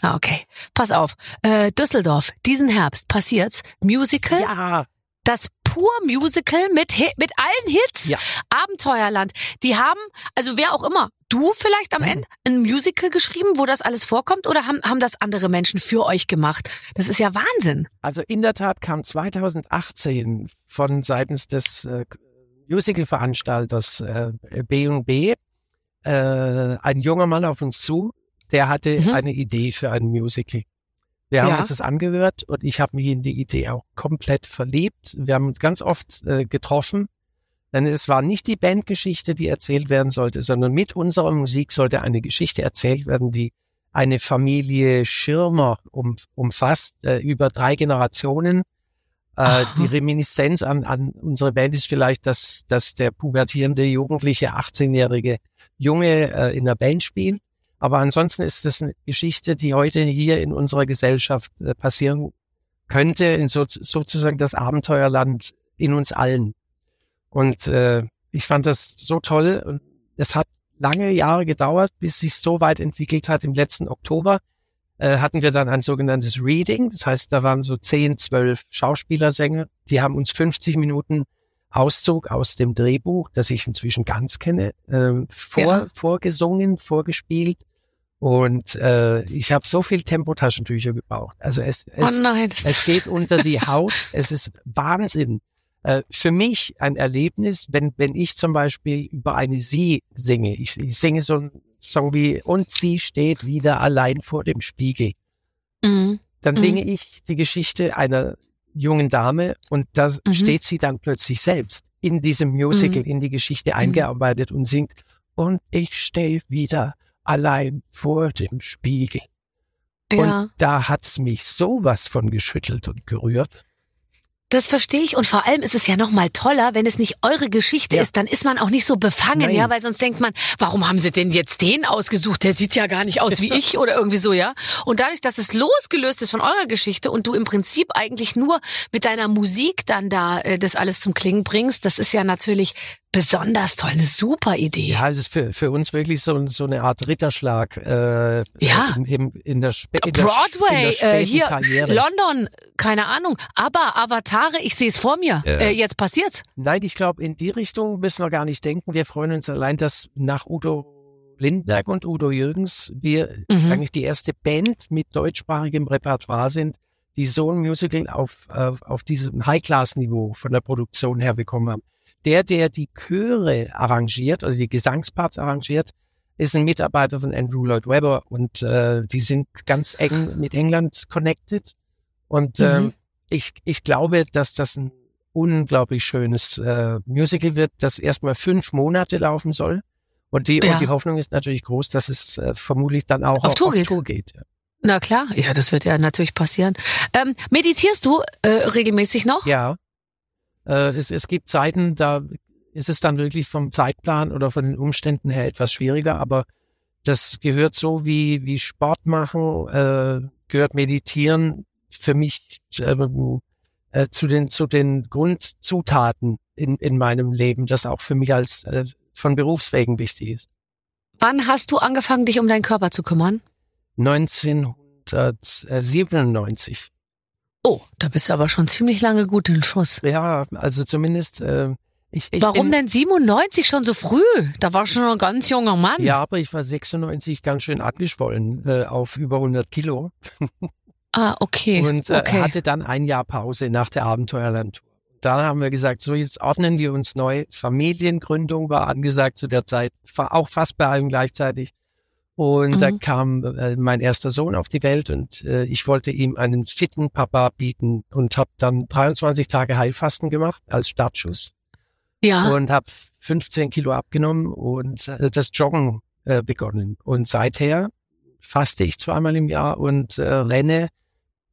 Ah, okay. Pass auf. Äh, Düsseldorf, diesen Herbst passiert's. Musical, ja, das pur Musical mit, mit allen Hits. Ja. Abenteuerland. Die haben, also wer auch immer, du vielleicht am Mhm. Ende, ein Musical geschrieben, wo das alles vorkommt oder haben, haben das andere Menschen für euch gemacht? Das ist ja Wahnsinn. also in der Tat kam 2018 von seitens des äh, Musical-Veranstalters äh, B&B äh, ein junger Mann auf uns zu, der hatte Mhm. eine Idee für ein Musical. Wir haben Ja. uns das angehört und ich habe mich in die Idee auch komplett verliebt. Wir haben uns ganz oft äh, getroffen, denn es war nicht die Bandgeschichte, die erzählt werden sollte, sondern mit unserer Musik sollte eine Geschichte erzählt werden, die eine Familie Schirmer um, umfasst, äh, über drei Generationen. Äh, die Reminiszenz an, an unsere Band ist vielleicht, dass, dass der pubertierende, jugendliche, 18-jährige Junge äh, in der Band spielt. Aber ansonsten ist es eine Geschichte, die heute hier in unserer Gesellschaft äh, passieren könnte, in so, sozusagen das Abenteuerland in uns allen. Und äh, ich fand das so toll und es hat lange Jahre gedauert, bis sich so weit entwickelt hat. Im letzten Oktober äh, hatten wir dann ein sogenanntes Reading. Das heißt, da waren so 10, 12 Schauspielersänger, die haben uns 50 Minuten Auszug aus dem Drehbuch, das ich inzwischen ganz kenne, äh, vor, Ja. vorgesungen, vorgespielt. Und äh, ich habe so viel Tempotaschentücher gebraucht. Also es, es, oh nein. es geht unter die Haut. Es ist Wahnsinn. Äh, für mich ein Erlebnis, wenn, wenn ich zum Beispiel über eine Sie singe. Ich, ich singe so einen Song wie Und sie steht wieder allein vor dem Spiegel. Mhm. Dann Mhm. singe ich die Geschichte einer jungen Dame und da Mhm. steht sie dann plötzlich selbst in diesem Musical, in die Geschichte eingearbeitet und singt Und ich stehe wieder allein vor dem Spiegel. Ja. Und da hat's mich sowas von geschüttelt und gerührt. Das verstehe ich und vor allem ist es ja noch mal toller, wenn es nicht eure Geschichte Ja. ist, dann ist man auch nicht so befangen, Nein. ja, weil sonst denkt man, warum haben sie denn jetzt den ausgesucht? Der sieht ja gar nicht aus wie ich oder irgendwie so, ja. Und dadurch, dass es losgelöst ist von eurer Geschichte und du im Prinzip eigentlich nur mit deiner Musik dann da äh, das alles zum Klingen bringst, das ist ja natürlich besonders toll, eine super Idee. Ja, es ist für, für uns wirklich so, so eine Art Ritterschlag äh, Ja. im, im, in der, Spe in der, Broadway, in der äh, hier, Karriere. London, keine Ahnung, aber Avatare, ich sehe es vor mir. Ja. Äh, jetzt passiert's. Nein, ich glaube, in die Richtung müssen wir gar nicht denken. Wir freuen uns allein, dass nach Udo Lindberg und Udo Jürgens wir Mhm. eigentlich die erste Band mit deutschsprachigem Repertoire sind, die so ein Musical auf, auf, auf diesem High-Class-Niveau von der Produktion her bekommen haben. Der, der die Chöre arrangiert, also die Gesangsparts arrangiert, ist ein Mitarbeiter von Andrew Lloyd Webber und äh, die sind ganz eng mit England connected. Und Mhm. ähm, ich, ich glaube, dass das ein unglaublich schönes äh, Musical wird, das erstmal fünf Monate laufen soll. Und die, Ja. und die Hoffnung ist natürlich groß, dass es äh, vermutlich dann auch Auf Tour geht. Tour geht ja. Na klar, ja, das wird ja natürlich passieren. Ähm, meditierst du äh, regelmäßig noch? Ja. Äh, es, es gibt Zeiten, da ist es dann wirklich vom Zeitplan oder von den Umständen her etwas schwieriger, aber das gehört so wie, wie Sport machen, äh, gehört Meditieren für mich ähm, äh, zu den, zu den Grundzutaten in, in meinem Leben, das auch für mich als äh, von Berufswegen wichtig ist. Wann hast du angefangen, dich um deinen Körper zu kümmern? 1997. Oh, da bist du aber schon ziemlich lange gut in Schuss. Ja, also zumindest äh, ich, ich Warum denn 97 schon so früh? Da war schon ein ganz junger Mann. Ja, aber ich war 96 ganz schön angeschwollen äh, auf über 100 Kilo Ah, okay. und äh, okay. hatte dann ein Jahr Pause nach der Abenteuerlandtour. Dann haben wir gesagt, so jetzt ordnen wir uns neu. Familiengründung war angesagt zu der Zeit, auch fast bei allem gleichzeitig. Und da Mhm. kam äh, mein erster Sohn auf die Welt und äh, ich wollte ihm einen fitten Papa bieten und habe dann 23 Tage Heilfasten gemacht als Startschuss ja. und habe 15 Kilo abgenommen und äh, das Joggen äh, begonnen. Und seither faste ich zweimal im Jahr und äh, renne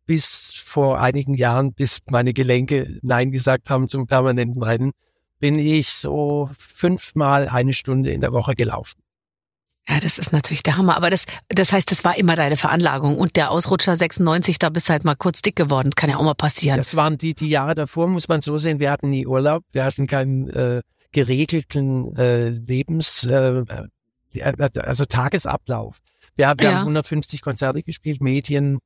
bis vor einigen Jahren, bis meine Gelenke Nein gesagt haben zum permanenten Rennen, bin ich so fünfmal eine Stunde in der Woche gelaufen. Ja, das ist natürlich der Hammer. Aber das, das heißt, das war immer deine Veranlagung. Und der Ausrutscher 96, da bist du halt mal kurz dick geworden. Kann ja auch mal passieren. Das waren die, die Jahre davor, muss man so sehen, wir hatten nie Urlaub, wir hatten keinen äh, geregelten äh, Lebens, äh, äh, also Tagesablauf. Wir, haben- wir Ja. haben 150 Konzerte gespielt, Medien,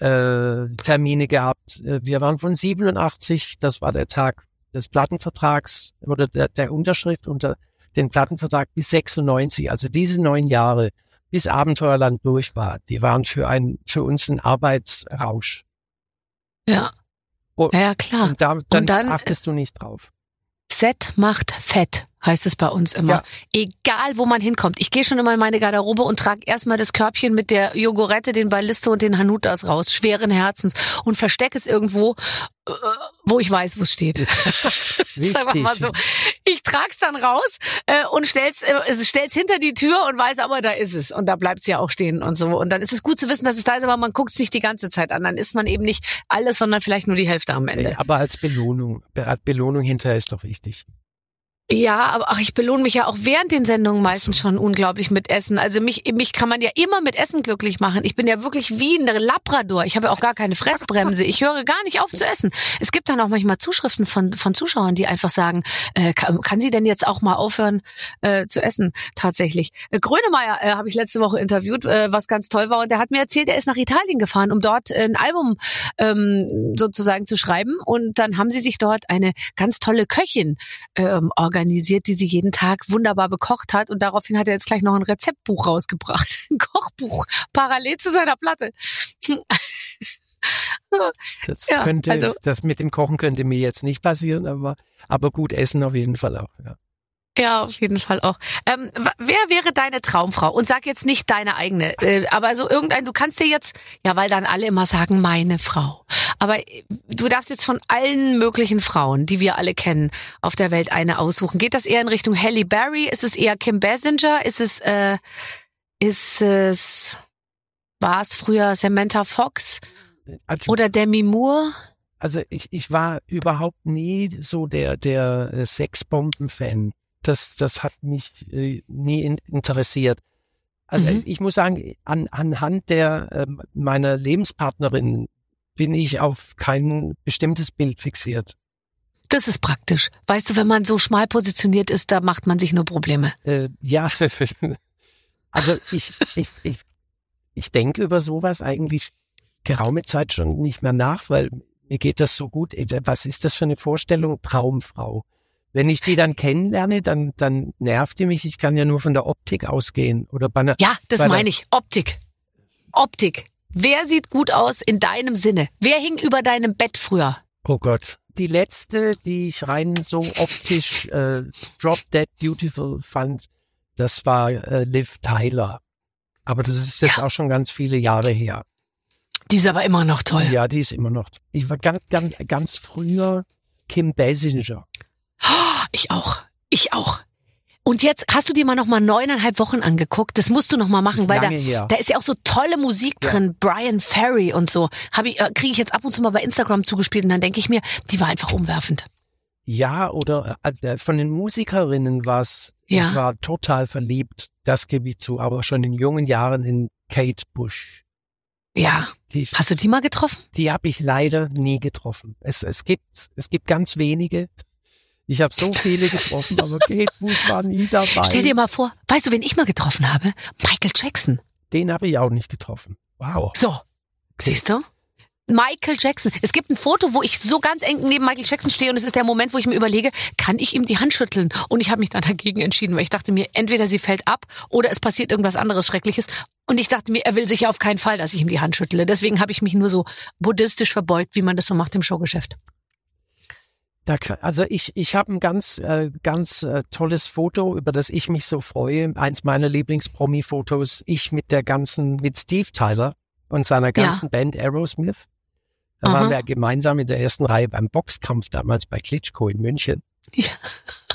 äh, Termine gehabt. Äh, Wir waren von 87, das war der Tag des Plattenvertrags oder der, der Unterschrift unter den Plattenvertrag bis 96. Also diese neun Jahre, bis Abenteuerland durch war, die waren für ein für uns ein Arbeitsrausch. Ja. Oh, Ja, klar. Und da, dann, dann- achtest du nicht drauf. Z macht fett, heißt es bei uns immer. Ja. Egal, wo man hinkommt. Ich gehe schon immer in meine Garderobe und trage erstmal das Körbchen mit der Jogurette, den Ballisto und den Hanutas raus, schweren Herzens, und verstecke es irgendwo, wo ich weiß, wo es steht. Mal so. Ich trag's dann raus äh, und stell's, äh, es stell's hinter die Tür und weiß aber, da ist es. Und da bleibt's ja auch stehen und so. Und dann ist es gut zu wissen, dass es da ist, aber man guckt's nicht die ganze Zeit an. Dann ist man eben nicht alles, sondern vielleicht nur die Hälfte am Ende. Aber als Belohnung. Be- als Belohnung hinterher ist doch wichtig. Ja, aber ach, ich belohne mich ja auch während den Sendungen meistens schon unglaublich mit Essen. Also mich, mich kann man ja immer mit Essen glücklich machen. Ich bin ja wirklich wie ein Labrador. Ich habe ja auch gar keine Fressbremse. Ich höre gar nicht auf zu essen. Es gibt dann auch manchmal Zuschriften von, von Zuschauern, die einfach sagen, äh, kann, kann sie denn jetzt auch mal aufhören äh, zu essen? Tatsächlich. Äh, Grönemeyer äh, habe ich letzte Woche interviewt, äh, was ganz toll war. Und der hat mir erzählt, er ist nach Italien gefahren, um dort äh, ein Album ähm, sozusagen zu schreiben. Und dann haben sie sich dort eine ganz tolle Köchin ähm, organisiert, die sie jeden Tag wunderbar bekocht hat. Und daraufhin hat er jetzt gleich noch ein Rezeptbuch rausgebracht. Ein Kochbuch, parallel zu seiner Platte. Das Ja, könnte, also- das mit dem Kochen könnte mir jetzt nicht passieren, aber, aber gut essen auf jeden Fall auch. Ja. Ja, auf jeden Fall auch. Ähm, wer wäre deine Traumfrau? Und sag jetzt nicht deine eigene, äh, aber so irgendein, du kannst dir jetzt, ja, weil dann alle immer sagen, meine Frau. Aber äh, du darfst jetzt von allen möglichen Frauen, die wir alle kennen, auf der Welt eine aussuchen. Geht das eher in Richtung Halle Berry? Ist es eher Kim Basinger? Ist es, äh, ist es, war es früher Samantha Fox Also, oder Demi Moore? also ich, ich war überhaupt nie so der, der äh, Sexbomben-Fan. Das, das hat mich äh, nie in, interessiert. Also Mhm. ich muss sagen, an, anhand der ähm, meiner Lebenspartnerin bin ich auf kein bestimmtes Bild fixiert. Das ist praktisch. Weißt du, wenn man so schmal positioniert ist, da macht man sich nur Probleme. Äh, ja, also ich, ich, ich, ich denke über sowas eigentlich geraume Zeit schon nicht mehr nach, weil mir geht das so gut. Äh, Was ist das für eine Vorstellung? Traumfrau. Wenn ich die dann kennenlerne, dann, dann nervt die mich. Ich kann ja nur von der Optik ausgehen. Oder bei einer, Ja, das meine ich. Optik. Optik. Wer sieht gut aus in deinem Sinne? Wer hing über deinem Bett früher? Oh Gott. Die letzte, die ich rein so optisch äh, Drop Dead Beautiful fand, das war äh, Liv Tyler. Aber das ist jetzt Ja. auch schon ganz viele Jahre her. Die ist aber immer noch toll. Ja, die ist immer noch. Ich war ganz, ganz, ganz früher Kim Basinger. Ich auch. Ich auch. Und jetzt hast du dir mal noch mal neuneinhalb Wochen angeguckt. Das musst du noch mal machen, weil da, her. da ist ja auch so tolle Musik Ja. drin. Brian Ferry und so. Habe ich, äh, kriege ich jetzt ab und zu mal bei Instagram zugespielt und dann denke ich mir, die war einfach umwerfend. Ja, oder äh, von den Musikerinnen war's. Ja. Ich war total verliebt, das gebe ich zu, aber schon in jungen Jahren in Kate Bush. Ja. Die, Hast du die mal getroffen? die habe ich leider nie getroffen. Es, es, gibt, es gibt ganz wenige. Ich habe so viele getroffen, aber Kate Bush war nie dabei. Stell dir mal vor, weißt du, wen ich mal getroffen habe? Michael Jackson. Den habe ich auch nicht getroffen. Wow. So. Siehst du? Michael Jackson. Es gibt ein Foto, wo ich so ganz eng neben Michael Jackson stehe und es ist der Moment, wo ich mir überlege, kann ich ihm die Hand schütteln? Und ich habe mich dann dagegen entschieden, weil ich dachte mir, entweder sie fällt ab oder es passiert irgendwas anderes Schreckliches. Und ich dachte mir, er will sicher auf keinen Fall, dass ich ihm die Hand schüttle. Deswegen habe ich mich nur so buddhistisch verbeugt, wie man das so macht im Showgeschäft. Kann- also ich, ich habe ein ganz, äh, ganz äh, tolles Foto, über das ich mich so freue. Eins meiner Lieblings-Promi-Fotos. Ich mit der ganzen, mit Steve Tyler und seiner ganzen Band Aerosmith. Da Aha. waren wir gemeinsam in der ersten Reihe beim Boxkampf damals bei Klitschko in München. Ja.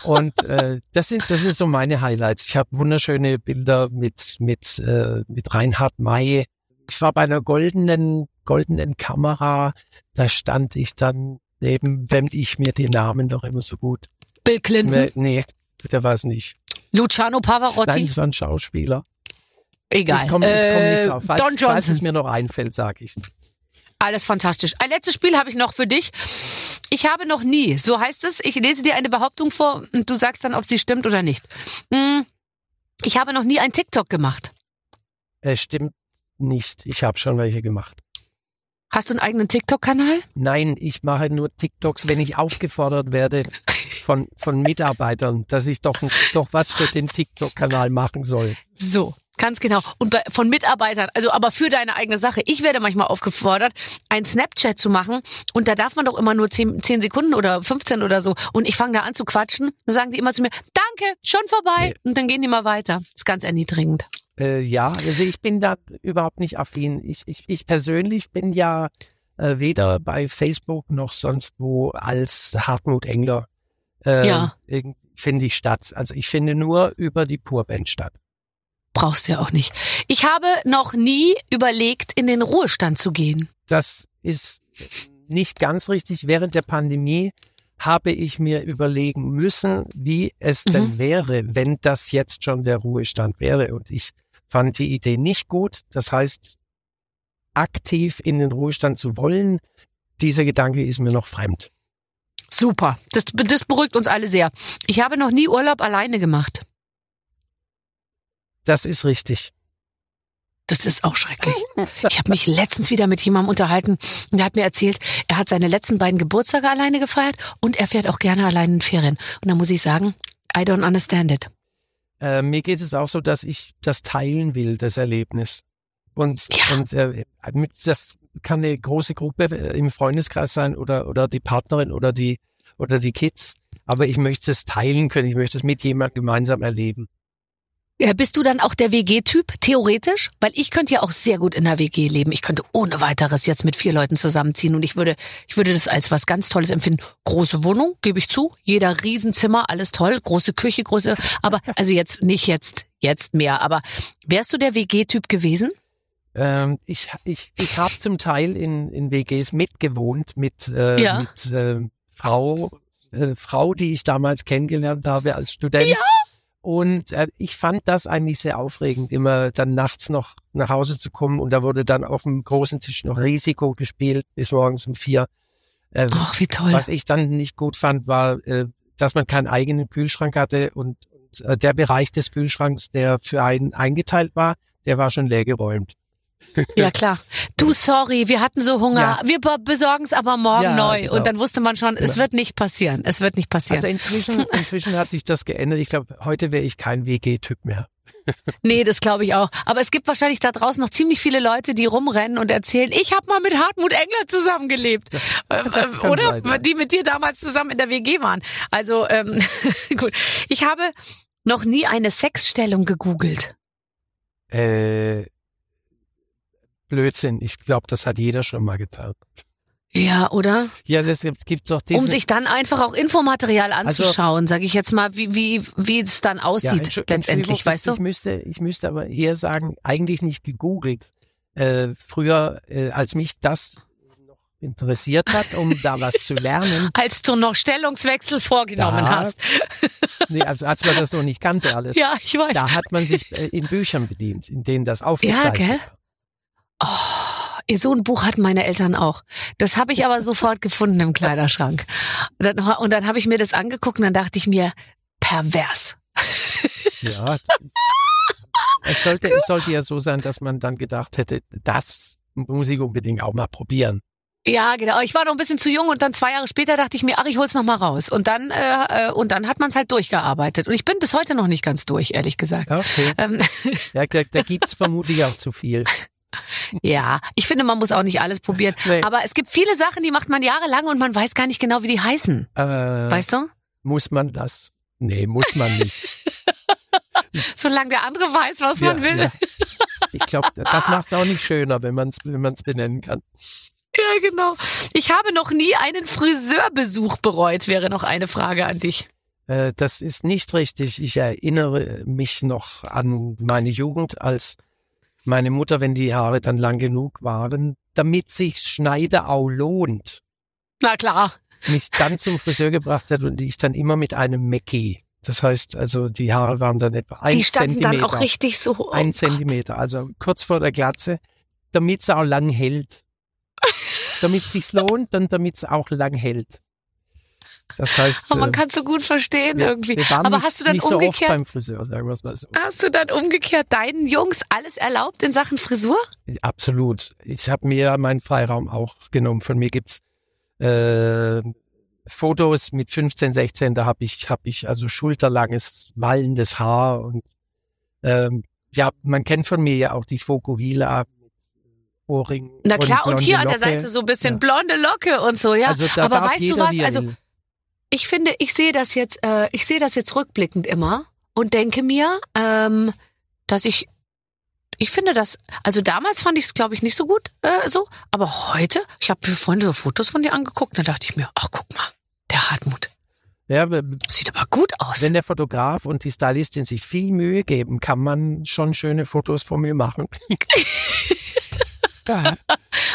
Und äh, das sind das sind so meine Highlights. Ich habe wunderschöne Bilder mit mit äh, mit Reinhard May. Ich war bei einer goldenen goldenen Kamera. Da stand ich dann neben, wenn ich mir den Namen doch immer so gut. Bill Clinton, Nee, der war es nicht. Luciano Nein, Pavarotti, es war ein Schauspieler. egal. Ich komme Äh, nicht drauf. Falls, Don falls Johnson. es mir noch einfällt, sage ich. Alles fantastisch. Ein letztes Spiel habe ich noch für dich. Ich habe noch nie, so heißt es, ich lese dir eine Behauptung vor und du sagst dann, ob sie stimmt oder nicht. Hm, Ich habe noch nie ein TikTok gemacht. Äh, stimmt nicht. Ich habe schon welche gemacht. Hast du einen eigenen TikTok-Kanal? Nein, ich mache nur TikToks, wenn ich aufgefordert werde von, von Mitarbeitern, dass ich doch, doch was für den TikTok-Kanal machen soll. So. Ganz genau. Und bei, von Mitarbeitern, also aber für deine eigene Sache. Ich werde manchmal aufgefordert, ein Snapchat zu machen und da darf man doch immer nur 10, 10 Sekunden oder 15 oder so. Und ich fange da an zu quatschen. Dann sagen die immer zu mir, danke, schon vorbei. Und dann gehen die mal weiter. Ist ganz erniedrigend. Äh, ja, also ich bin da überhaupt nicht affin. Ich, ich, ich persönlich bin ja äh, weder bei Facebook noch sonst wo als Hartmut Engler. Äh, Ja. Finde ich statt. Also ich finde nur über die Purband statt. Brauchst du ja auch nicht. Ich habe noch nie überlegt, in den Ruhestand zu gehen. Das ist nicht ganz richtig. Während der Pandemie habe ich mir überlegen müssen, wie es Mhm. denn wäre, wenn das jetzt schon der Ruhestand wäre. Und ich fand die Idee nicht gut. Das heißt, aktiv in den Ruhestand zu wollen, dieser Gedanke ist mir noch fremd. Super. Das, das beruhigt uns alle sehr. Ich habe noch nie Urlaub alleine gemacht. Das ist richtig. Das ist auch schrecklich. Ich habe mich letztens wieder mit jemandem unterhalten und der hat mir erzählt, er hat seine letzten beiden Geburtstage alleine gefeiert und er fährt auch gerne alleine in Ferien. Und da muss ich sagen, I don't understand it. Äh, mir geht es auch so, dass ich das teilen will, das Erlebnis. Und, Ja. und äh, das kann eine große Gruppe äh, im Freundeskreis sein oder, oder die Partnerin oder die, oder die Kids. Aber ich möchte es teilen können. Ich möchte es mit jemandem gemeinsam erleben. Ja, bist du dann auch der WG-Typ, theoretisch? Weil ich könnte ja auch sehr gut in der WG leben. Ich könnte ohne weiteres jetzt mit vier Leuten zusammenziehen und ich würde, ich würde das als was ganz Tolles empfinden. Große Wohnung, gebe ich zu. Jeder Riesenzimmer, alles toll. Große Küche, große, aber, also jetzt, nicht jetzt, jetzt mehr, aber wärst du der WG-Typ gewesen? Ähm, ich ich, ich habe zum Teil in, in WGs mitgewohnt mit, äh, Ja. mit äh, Frau, äh, Frau, die ich damals kennengelernt habe als Student. Ja. Und äh, ich fand das eigentlich sehr aufregend, immer dann nachts noch nach Hause zu kommen und da wurde dann auf dem großen Tisch noch Risiko gespielt bis morgens um vier. Äh, Ach, wie toll. was ich dann nicht gut fand, war, äh, dass man keinen eigenen Kühlschrank hatte und, und äh, der Bereich des Kühlschranks, der für einen eingeteilt war, der war schon leer geräumt. Ja, klar. Du, sorry, wir hatten so Hunger. Ja. Wir be- besorgen es aber morgen Ja, neu. genau. Und dann wusste man schon, es wird nicht passieren. Es wird nicht passieren. Also inzwischen, inzwischen hat sich das geändert. Ich glaube, heute wäre ich kein WG-Typ mehr. Nee, das glaube ich auch. Aber es gibt wahrscheinlich da draußen noch ziemlich viele Leute, die rumrennen und erzählen, ich habe mal mit Hartmut Engler zusammengelebt. Das ähm, kann Oder? sein. Die mit dir damals zusammen in der WG waren. Also, ähm, gut. Ich habe noch nie eine Sexstellung gegoogelt. Äh, Blödsinn. Ich glaube, das hat jeder schon mal getan. Ja, oder? Ja, das gibt doch diese. um sich dann einfach auch Infomaterial anzuschauen, sage ich jetzt mal, wie, wie, wie es dann Ja, aussieht Entschu- letztendlich, weißt du? Ich müsste, ich müsste aber eher sagen, eigentlich nicht gegoogelt. Äh, früher, äh, als mich das noch interessiert hat, um da was zu lernen, Als du noch Stellungswechsel vorgenommen Da- hast. nee, also als man das noch nicht kannte alles, Ja, ich weiß. da hat man sich äh, in Büchern bedient, in denen das aufgezeichnet gell? war. Oh, so ein Buch hatten meine Eltern auch. Das habe ich aber sofort gefunden im Kleiderschrank. Und dann, und dann habe ich mir das angeguckt und dann dachte ich mir, pervers. Ja. es, sollte, es sollte ja so sein, dass man dann gedacht hätte, das muss ich unbedingt auch mal probieren. Ja, genau. Ich war noch ein bisschen zu jung und dann zwei Jahre später dachte ich mir, ach, ich hol's noch mal raus. Und dann äh, äh, und dann hat man es halt durchgearbeitet. Und ich bin bis heute noch nicht ganz durch, ehrlich gesagt. Okay. Ähm, Ja, da, da gibt's vermutlich auch zu viel. Ja, ich finde, man muss auch nicht alles probieren. Nee. Aber es gibt viele Sachen, die macht man jahrelang und man weiß gar nicht genau, wie die heißen. Äh, Weißt du? Muss man das? Nee, muss man nicht. Solange der andere weiß, was man Ja, will. ja. Ich glaube, das macht es auch nicht schöner, wenn man es wenn man's benennen kann. Ja, genau. Ich habe noch nie einen Friseurbesuch bereut, wäre noch eine Frage an dich. Äh, das ist nicht richtig. Ich erinnere mich noch an meine Jugend, als meine Mutter, wenn die Haare dann lang genug waren, damit sich Schneiderau lohnt, Na klar. mich dann zum Friseur gebracht hat und ich dann immer mit einem Mackie. Das heißt, also die Haare waren dann etwa ein die standen Zentimeter. dann auch richtig so. Oh ein Gott. Zentimeter, also kurz vor der Glatze, damit es auch lang hält. damit es sich lohnt und damit es auch lang hält. Das heißt, Oh, man äh, kann so gut verstehen wir, irgendwie. wir waren Aber nicht, hast du dann nicht so oft umgekehrt, beim Friseur, sagen wir es mal so. hast du dann umgekehrt deinen Jungs alles erlaubt in Sachen Frisur? Absolut. Ich habe mir meinen Freiraum auch genommen. Von mir gibt's äh, Fotos mit 15, 16, da habe ich, hab ich also schulterlanges, wallendes Haar und ähm, ja, man kennt von mir ja auch die Fokuhila mit Ohrringen. Na klar, und blonde hier an der Locke. Seite so ein bisschen Ja. blonde Locke und so, ja. Also Aber weißt du was? Also will. Ich finde, ich sehe das jetzt, äh, ich sehe das jetzt rückblickend immer und denke mir, ähm, dass ich, ich finde das, also damals fand ich es, glaube ich, nicht so gut äh, so, aber heute, ich habe mir vorhin so Fotos von dir angeguckt, da dachte ich mir, ach guck mal, der Hartmut, ja, sieht aber gut aus. wenn der Fotograf und die Stylistin sich viel Mühe geben, kann man schon schöne Fotos von mir machen. ja,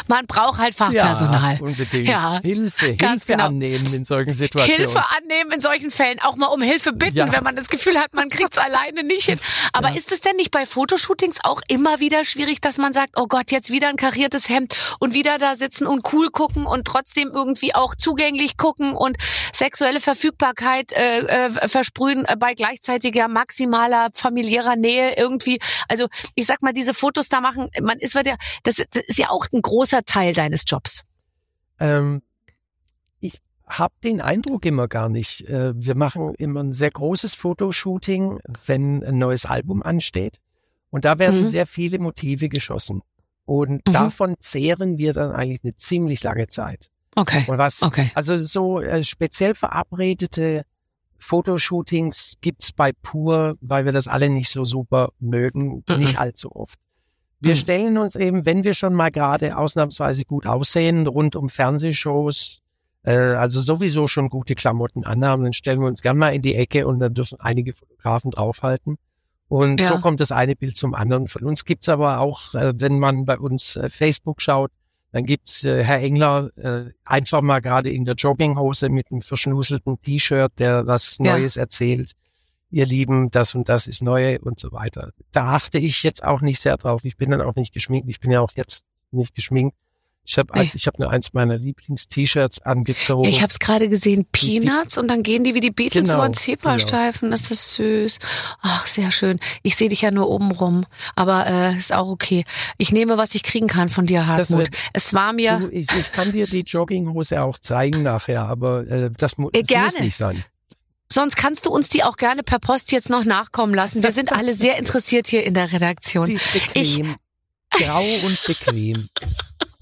Man braucht halt Fachpersonal. Ja, unbedingt. Ja, Hilfe, ganz Hilfe genau. annehmen in solchen Situationen. Hilfe annehmen in solchen Fällen, auch mal um Hilfe bitten, Ja. wenn man das Gefühl hat, man kriegt's alleine nicht hin. Aber Ja. ist es denn nicht bei Fotoshootings auch immer wieder schwierig, dass man sagt, oh Gott, jetzt wieder ein kariertes Hemd und wieder da sitzen und cool gucken und trotzdem irgendwie auch zugänglich gucken und sexuelle Verfügbarkeit äh, äh, versprühen bei gleichzeitiger maximaler familiärer Nähe irgendwie. Also ich sag mal, diese Fotos da machen, man ist wird ja, das, das ist ja auch ein großer Teil deines Jobs. Ähm, ich habe den Eindruck immer gar nicht. Äh, wir machen immer ein sehr großes Fotoshooting, wenn ein neues Album ansteht. Und da werden Mhm. sehr viele Motive geschossen. Und Mhm. davon zehren wir dann eigentlich eine ziemlich lange Zeit. Okay. Und was, Okay. also so äh, speziell verabredete Fotoshootings gibt's bei Pur, weil wir das alle nicht so super mögen, Mhm. nicht allzu oft. Wir Mhm. stellen uns eben, wenn wir schon mal gerade ausnahmsweise gut aussehen, rund um Fernsehshows, äh, also sowieso schon gute Klamotten anhaben, dann stellen wir uns gern mal in die Ecke und dann dürfen einige Fotografen draufhalten. Und Ja. so kommt das eine Bild zum anderen. Von uns gibt's aber auch, äh, wenn man bei uns äh, Facebook schaut, dann gibt's äh, Herr Engler äh, einfach mal gerade in der Jogginghose mit einem verschnuselten T-Shirt, der was Ja. Neues erzählt. Ihr Lieben, das und das ist neu und so weiter. Da achte ich jetzt auch nicht sehr drauf. Ich bin dann auch nicht geschminkt. Ich bin ja auch jetzt nicht geschminkt. Ich habe Nee. ich hab nur eins meiner Lieblings-T-Shirts angezogen. Ich habe es gerade gesehen, Peanuts und dann gehen die wie die Beatles Genau, über den Zebrastreifen. Das ist süß. Ach, sehr schön. Ich sehe dich ja nur oben rum, aber äh, ist auch okay. Ich nehme, was ich kriegen kann von dir, Das Hartmut. wird- Es war mir Du, ich, ich kann dir die Jogginghose auch zeigen nachher, aber äh, das, mu Äh, das muss nicht sein. Sonst kannst du uns die auch gerne per Post jetzt noch nachkommen lassen. Wir sind alle sehr interessiert hier in der Redaktion. Sie ist bequem. Grau und bequem.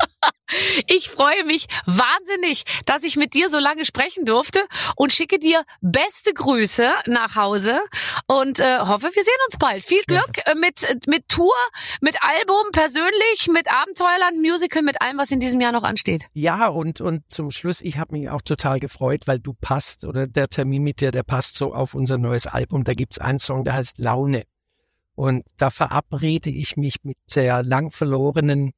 Ich freue mich wahnsinnig, dass ich mit dir so lange sprechen durfte und schicke dir beste Grüße nach Hause und äh, hoffe, wir sehen uns bald. Viel Glück äh, mit, mit Tour, mit Album persönlich, mit Abenteuerland, Musical, mit allem, was in diesem Jahr noch ansteht. Ja, und, und zum Schluss, ich habe mich auch total gefreut, weil du passt oder der Termin mit dir, der passt so auf unser neues Album. Da gibt's einen Song, der heißt Laune. Und da verabrede ich mich mit der lang verlorenen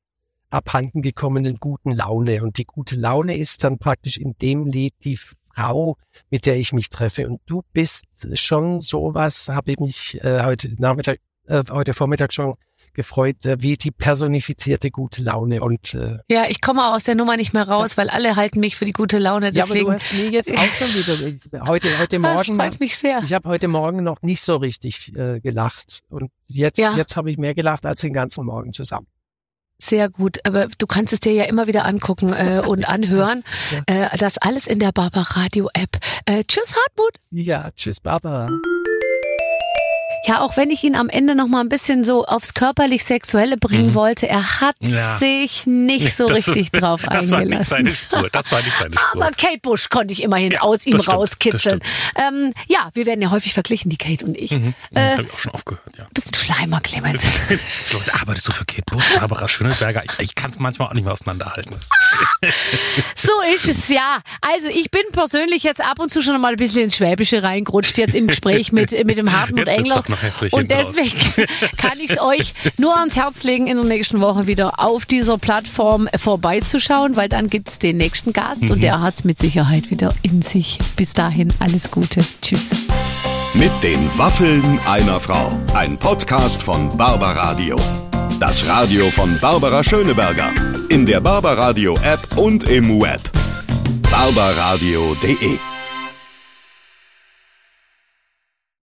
abhanden gekommenen guten Laune. Und die gute Laune ist dann praktisch in dem Lied die Frau, mit der ich mich treffe. Und du bist schon sowas, habe ich mich äh, heute Nachmittag, äh, heute Vormittag schon gefreut, äh, wie die personifizierte gute Laune. Und äh, Ja, ich komme aus der Nummer nicht mehr raus, weil alle halten mich für die gute Laune. ja, aber Deswegen, du hast mir jetzt auch schon wieder heute heute das Morgen freut mich sehr. Ich habe heute Morgen noch nicht so richtig äh, gelacht und jetzt Ja. jetzt habe ich mehr gelacht als den ganzen Morgen zusammen. Sehr gut, aber du kannst es dir ja immer wieder angucken äh, und anhören. Äh, das alles in der Barbara Radio App. Äh, tschüss Hartmut. Ja, tschüss Barbara. Ja, auch wenn ich ihn am Ende noch mal ein bisschen so aufs körperlich-sexuelle bringen Mhm. wollte, er hat Ja. sich nicht so Das- richtig drauf Das war nicht eingelassen. seine Spur. Das war nicht seine Spur. Aber Kate Bush konnte ich immerhin Ja, aus ihm stimmt, rauskitzeln. Ähm, ja, wir werden ja häufig verglichen, die Kate und ich. Mhm. Äh, Habe ich auch schon aufgehört, ja. bist ein Schleimer, Clemens. So, arbeitest du für Kate Bush, Barbara Schöneberger? Ich, ich kann es manchmal auch nicht mehr auseinanderhalten. So ist es, ja. Also ich bin persönlich jetzt ab und zu schon mal ein bisschen ins Schwäbische reingerutscht, jetzt im Gespräch mit, mit dem Hartmut Engler. Noch hässlich Und deswegen kann ich es euch nur ans Herz legen, in der nächsten Woche wieder auf dieser Plattform vorbeizuschauen, weil dann gibt's den nächsten Gast Mhm. und der hat's mit Sicherheit wieder in sich. Bis dahin, alles Gute. Tschüss. Mit den Waffeln einer Frau. Ein Podcast von Barbaradio. Das Radio von Barbara Schöneberger. In der Barbaradio App und im Web. barbaradio.de